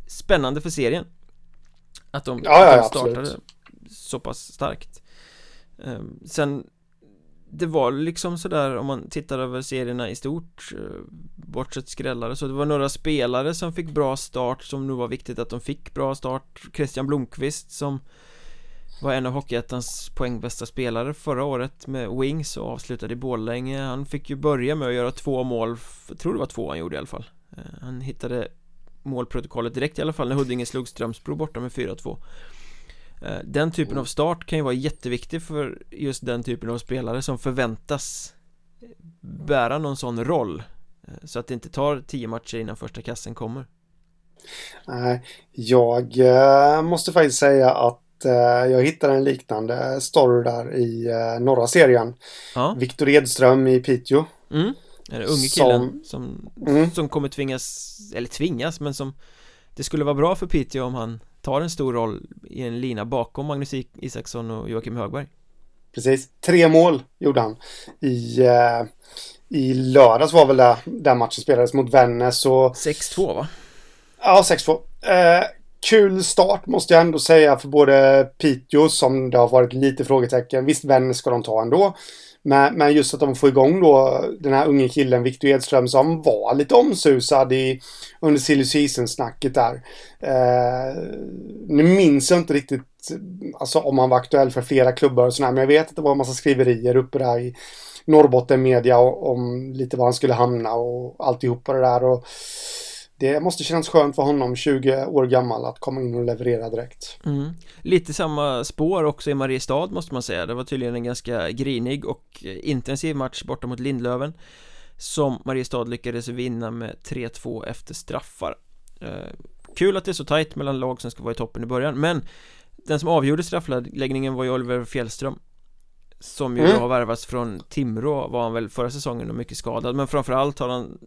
spännande för serien. Att de, ja, ja, de startade absolut. så pass starkt. Uh, sen det var liksom sådär om man tittar över serierna i stort eh, Bortsett skrällare så det var några spelare som fick bra start som nu var viktigt att de fick bra start. Christian Blomqvist som var en av Hockeyettans poängbästa spelare förra året med Wings och avslutade i Borlänge. Han fick ju börja med att göra två mål, jag tror det var två han gjorde i alla fall. Eh, han hittade målprotokollet direkt i alla fall när Huddinge slog Strömsbro borta med 4-2 den typen av start kan ju vara jätteviktig för just den typen av spelare som förväntas bära någon sån roll eh, Så att det inte tar tio matcher innan första kassen kommer Nej, jag eh, måste faktiskt säga att jag hittade en liknande story där i norra serien ja. Viktor Edström i Piteå mm. Den unge killen som, som, mm. som kommer tvingas, eller tvingas men som Det skulle vara bra för Piteå om han tar en stor roll i en lina bakom Magnus Isaksson och Joakim Högberg Precis, tre mål gjorde han i, eh, i lördags var väl det där matchen spelades mot Vännäs och 6-2 va? Ja, 6-2 eh, Kul start måste jag ändå säga för både Piteå som det har varit lite frågetecken. Visst, Vännäs ska de ta ändå. Men, men just att de får igång då den här unge killen Victor Edström som var lite omsusad i, under silly season-snacket där. Eh, nu minns jag inte riktigt alltså, om han var aktuell för flera klubbar och sådär, men jag vet att det var en massa skriverier uppe där i Norrbotten media om lite var han skulle hamna och alltihopa det där. Och, det måste kännas skönt för honom, 20 år gammal, att komma in och leverera direkt mm. Lite samma spår också i Mariestad måste man säga Det var tydligen en ganska grinig och intensiv match borta mot Lindlöven Som Mariestad lyckades vinna med 3-2 efter straffar eh, Kul att det är så tajt mellan lag som ska vara i toppen i början Men Den som avgjorde straffläggningen var ju Oliver Fjällström Som ju Mm. har värvats från Timrå var han väl förra säsongen och mycket skadad Men framförallt har han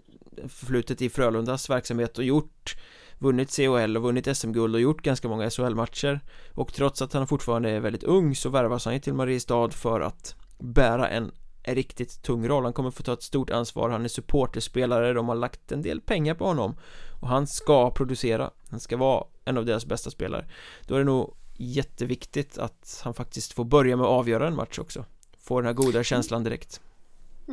förflutet i Frölundas verksamhet och gjort Vunnit CHL och vunnit SM-guld och gjort ganska många SHL-matcher Och trots att han fortfarande är väldigt ung så värvas han ju till Mariestad för att bära en riktigt tung roll, han kommer få ta ett stort ansvar, han är supporterspelare, de har lagt en del pengar på honom. Och han ska producera, han ska vara en av deras bästa spelare. Då är det nog jätteviktigt att han faktiskt får börja med att avgöra en match också. Får den här goda känslan direkt.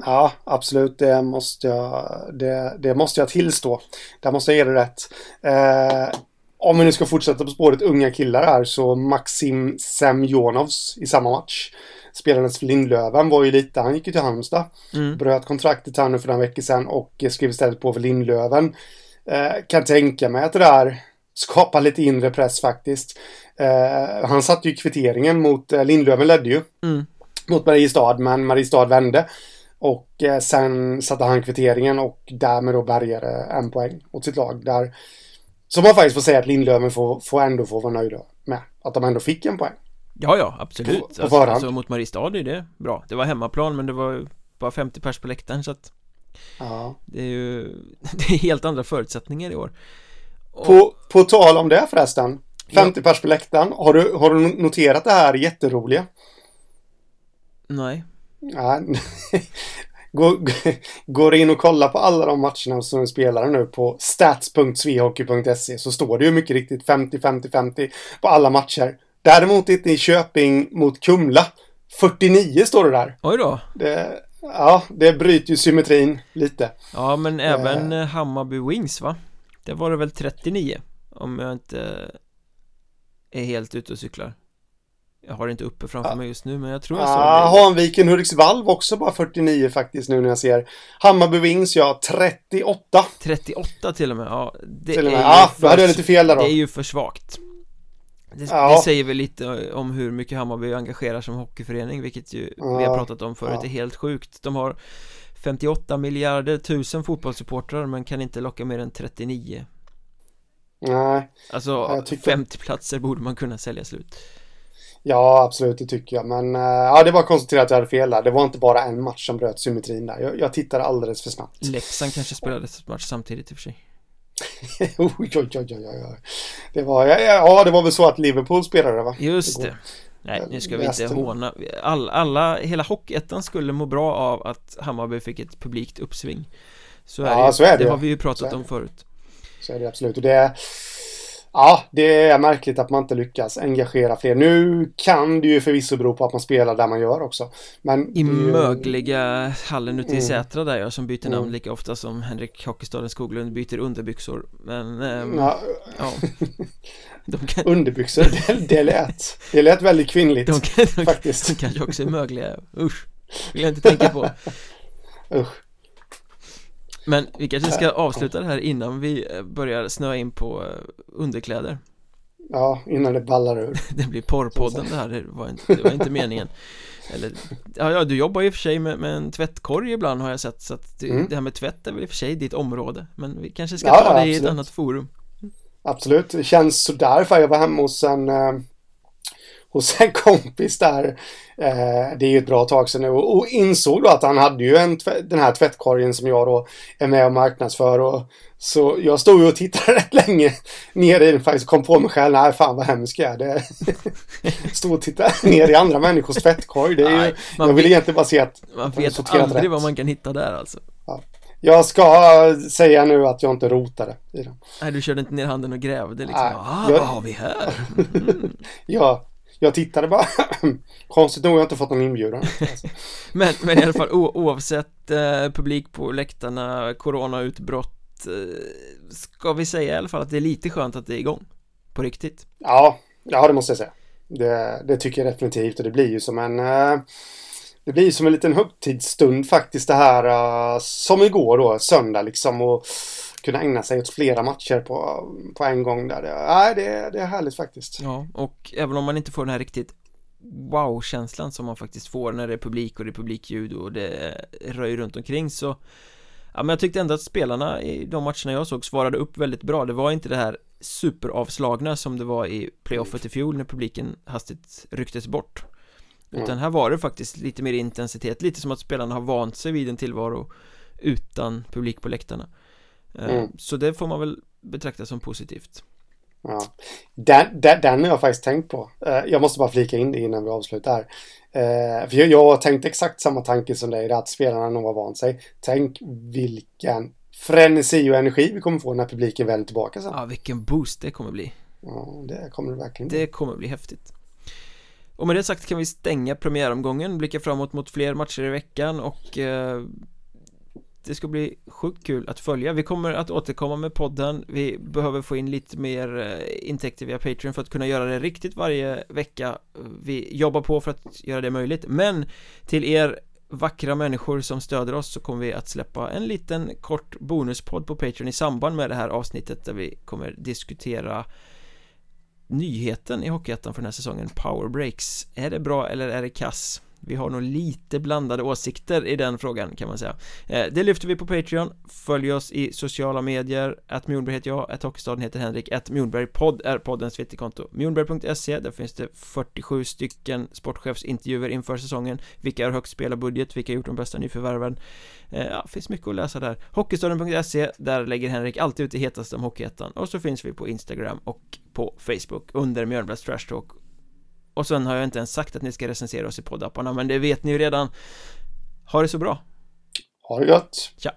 Ja, absolut. Det måste jag, det, det måste jag tillstå. Där måste jag ge det rätt. Eh, om vi nu ska fortsätta på spåret unga killar här så Maxim Semjonovs i samma match. Spelandes för Lindlöven var ju lite, han gick ju till Halmstad. mm. Bröt kontraktet här nu för några veckor sedan och skrev istället på för Lindlöven. Eh, kan tänka mig att det där skapar lite inre press faktiskt. Eh, han satte ju kvitteringen mot, eh, Lindlöven ledde ju Mm. mot Mariestad, men Mariestad vände. Och eh, sen satte han kvitteringen och därmed då bärgade en poäng åt sitt lag. Där, som man faktiskt får säga att Lindlöven får, får ändå få vara nöjda med. Att de ändå fick en poäng. Ja, ja, absolut På- på alltså, förhand. alltså mot Mariestad är det bra Det var hemmaplan men det var bara 50 pers på läktaren så att Ja. det är ju <laughs> Det är helt andra förutsättningar i år Och- På, på tal om det förresten. 50 pers på läktaren. Har du, har du noterat det här jätteroliga? Nej Ja. <laughs> Gå- Går in och kolla på alla de matcherna som är spelare nu på stats.svehockey.se så står det ju mycket riktigt 50-50-50 på alla matcher. Däremot inte i Köping mot Kumla. 49 står det där. Oj då Det, ja, det bryter ju symmetrin lite. Ja men även eh, Hammarby Wings va? Det var det väl 39 Om jag inte är helt ute och cyklar Jag har det inte uppe framför Ja. mig just nu men jag tror jag såg Ja, det Hanviken Hudiksvall också bara 49 faktiskt nu när jag ser. Hammarby Wings, ja, 38 38 till och med, ja det till och med. Ja, för- då hade jag lite fel där då. Det är ju för svagt det, Ja. det säger väl lite om hur mycket Hammarby engagerar som hockeyförening vilket ju vi har Ja. pratat om förut Ja. är helt sjukt De har 58 miljarder tusen fotbollssupportrar men kan inte locka mer än 39 Nej, Alltså tycker- 50 platser borde man kunna sälja slut ja absolut det tycker jag. Men eh, ja, det var konstaterat att jag hade fel där. Det var inte bara en match som bröt symmetrin där. Jag, jag tittade alldeles för snabbt. Leksand kanske spelade match samtidigt i och för sig <laughs> oj, oj, oj, oj, oj. Det var, ja, ja, det var väl så att Liverpool spelade va? Just Det Nej, nu ska vi inte håna All, Alla, hela Hockeyettan skulle må bra av att Hammarby fick ett publikt uppsving Så är Ja, det, så är det det har vi ju pratat om förut Så är det absolut. Och det, ja, det är märkligt att man inte lyckas engagera fler. Nu kan det ju förvisso bero på att man spelar där man gör också. Men I ju- mögliga hallen ute i Mm. Sätra där jag som byter namn Mm. lika ofta som Henrik Hockeystaden Skoglund byter underbyxor Men, ehm, ja, Ja, <laughs> De, kan, underbyxor, det, det lät, det lät väldigt kvinnligt. <laughs> de, kan, de, faktiskt. de kanske också är mögliga Usch, vill jag inte tänka på <laughs> Usch. Men vi kanske ska avsluta det här innan vi eh, börjar snöa in på eh, underkläder Ja, innan det ballar ur. <laughs> Det blir porrpodden det här, det var inte, det var inte meningen Eller, ja, ja du jobbar ju i och för sig med, med en tvättkorg ibland har jag sett Så att det, Mm. det här med tvätt är väl i och för sig ditt område Men vi kanske ska Ja, ta det i ett absolut. annat forum Absolut, det känns sådär för jag var hemma hos en eh, hos <laughs> en kompis där eh, det är ju ett bra tag sedan nu och, och insåg då att han hade ju en den här tvättkorgen som jag då är med och marknadsför och så jag stod ju och tittade <laughs> rätt länge ner i den faktiskt kom på mig själv, nej fan vad hemskt jag är det <laughs> Stå och titta ner i andra människors tvättkorg, det är ju, Nej, man jag vill vet- egentligen bara se att Man vet aldrig rätt. vad man kan hitta där alltså jag ska säga nu att jag inte rotade i den. Nej du körde inte ner handen och grävde liksom Nej, ah, jag- vad har vi här? Mm. Jag, jag tittade bara, <clears throat> konstigt nog har jag inte fått någon inbjudan. <laughs> Men, men i alla fall oavsett eh, publik på läktarna, coronautbrott eh, Ska vi säga i alla fall att det är lite skönt att det är igång På riktigt Ja, ja det måste jag säga. Det, det tycker jag definitivt och det blir ju som en eh, Det blir ju som en liten högtidsstund faktiskt det här eh, som igår då, söndag liksom och kunna ägna sig åt flera matcher på, på en gång där. Det, nej, det, det är härligt faktiskt. Ja, och även om man inte får den här riktigt wow-känslan som man faktiskt får när det är publik och det är publikljud och det röjer runt omkring så Ja men jag tyckte ändå att spelarna i de matcherna jag såg svarade upp väldigt bra Det var inte det här superavslagna som det var i playoffet i fjol när publiken hastigt rycktes bort Ja. Utan här var det faktiskt lite mer intensitet, lite som att spelarna har vant sig vid en tillvaro utan publik på läktarna Mm. Så det får man väl betrakta som positivt Ja. Den, den, den har jag faktiskt tänkt på. Eh, Jag måste bara flika in det innan vi avslutar. Eh, För jag, har tänkt exakt samma tanke som dig, att spelarna nog har vant sig. Tänk vilken frenesi och energi vi kommer få när publiken väl är tillbaka sen. Ja, vilken boost det kommer bli Ja, det kommer det verkligen bli. Det kommer bli häftigt Och med det sagt kan vi stänga premiäromgången, blicka framåt mot fler matcher i veckan och eh, det ska bli sjukt kul att följa. Vi kommer att återkomma med podden. Vi behöver få in lite mer eh, intäkter via Patreon för att kunna göra det riktigt varje vecka. Vi jobbar på för att göra det möjligt. Men till er vackra människor som stöder oss så kommer vi att släppa en liten kort bonuspodd på Patreon i samband med det här avsnittet där vi kommer diskutera nyheten i Hockeyettan för den här säsongen. Power Breaks. Är det bra eller är det kass? Vi har nog lite blandade åsikter i den frågan kan man säga. Eh, det lyfter vi på Patreon. Följ oss i sociala medier. Att Mjolberg heter jag, att Hockeystaden heter Henrik Att Mjolbergpodd är poddens twitterkonto. Mjolberg.se, där finns det 47 stycken sportchefsintervjuer inför säsongen. Vilka har högst spelarbudget, vilka har gjort de bästa nyförvärven? Eh, ja, finns mycket att läsa där. Hockeystaden.se, där lägger Henrik alltid ut det hetaste om Hockeyettan. Och så finns vi på Instagram och på Facebook under Mjölnbergs Trash Talk och sen har jag inte ens sagt att ni ska recensera oss i poddapparna men det vet ni ju redan Ha det så bra Ha det gött! Tja!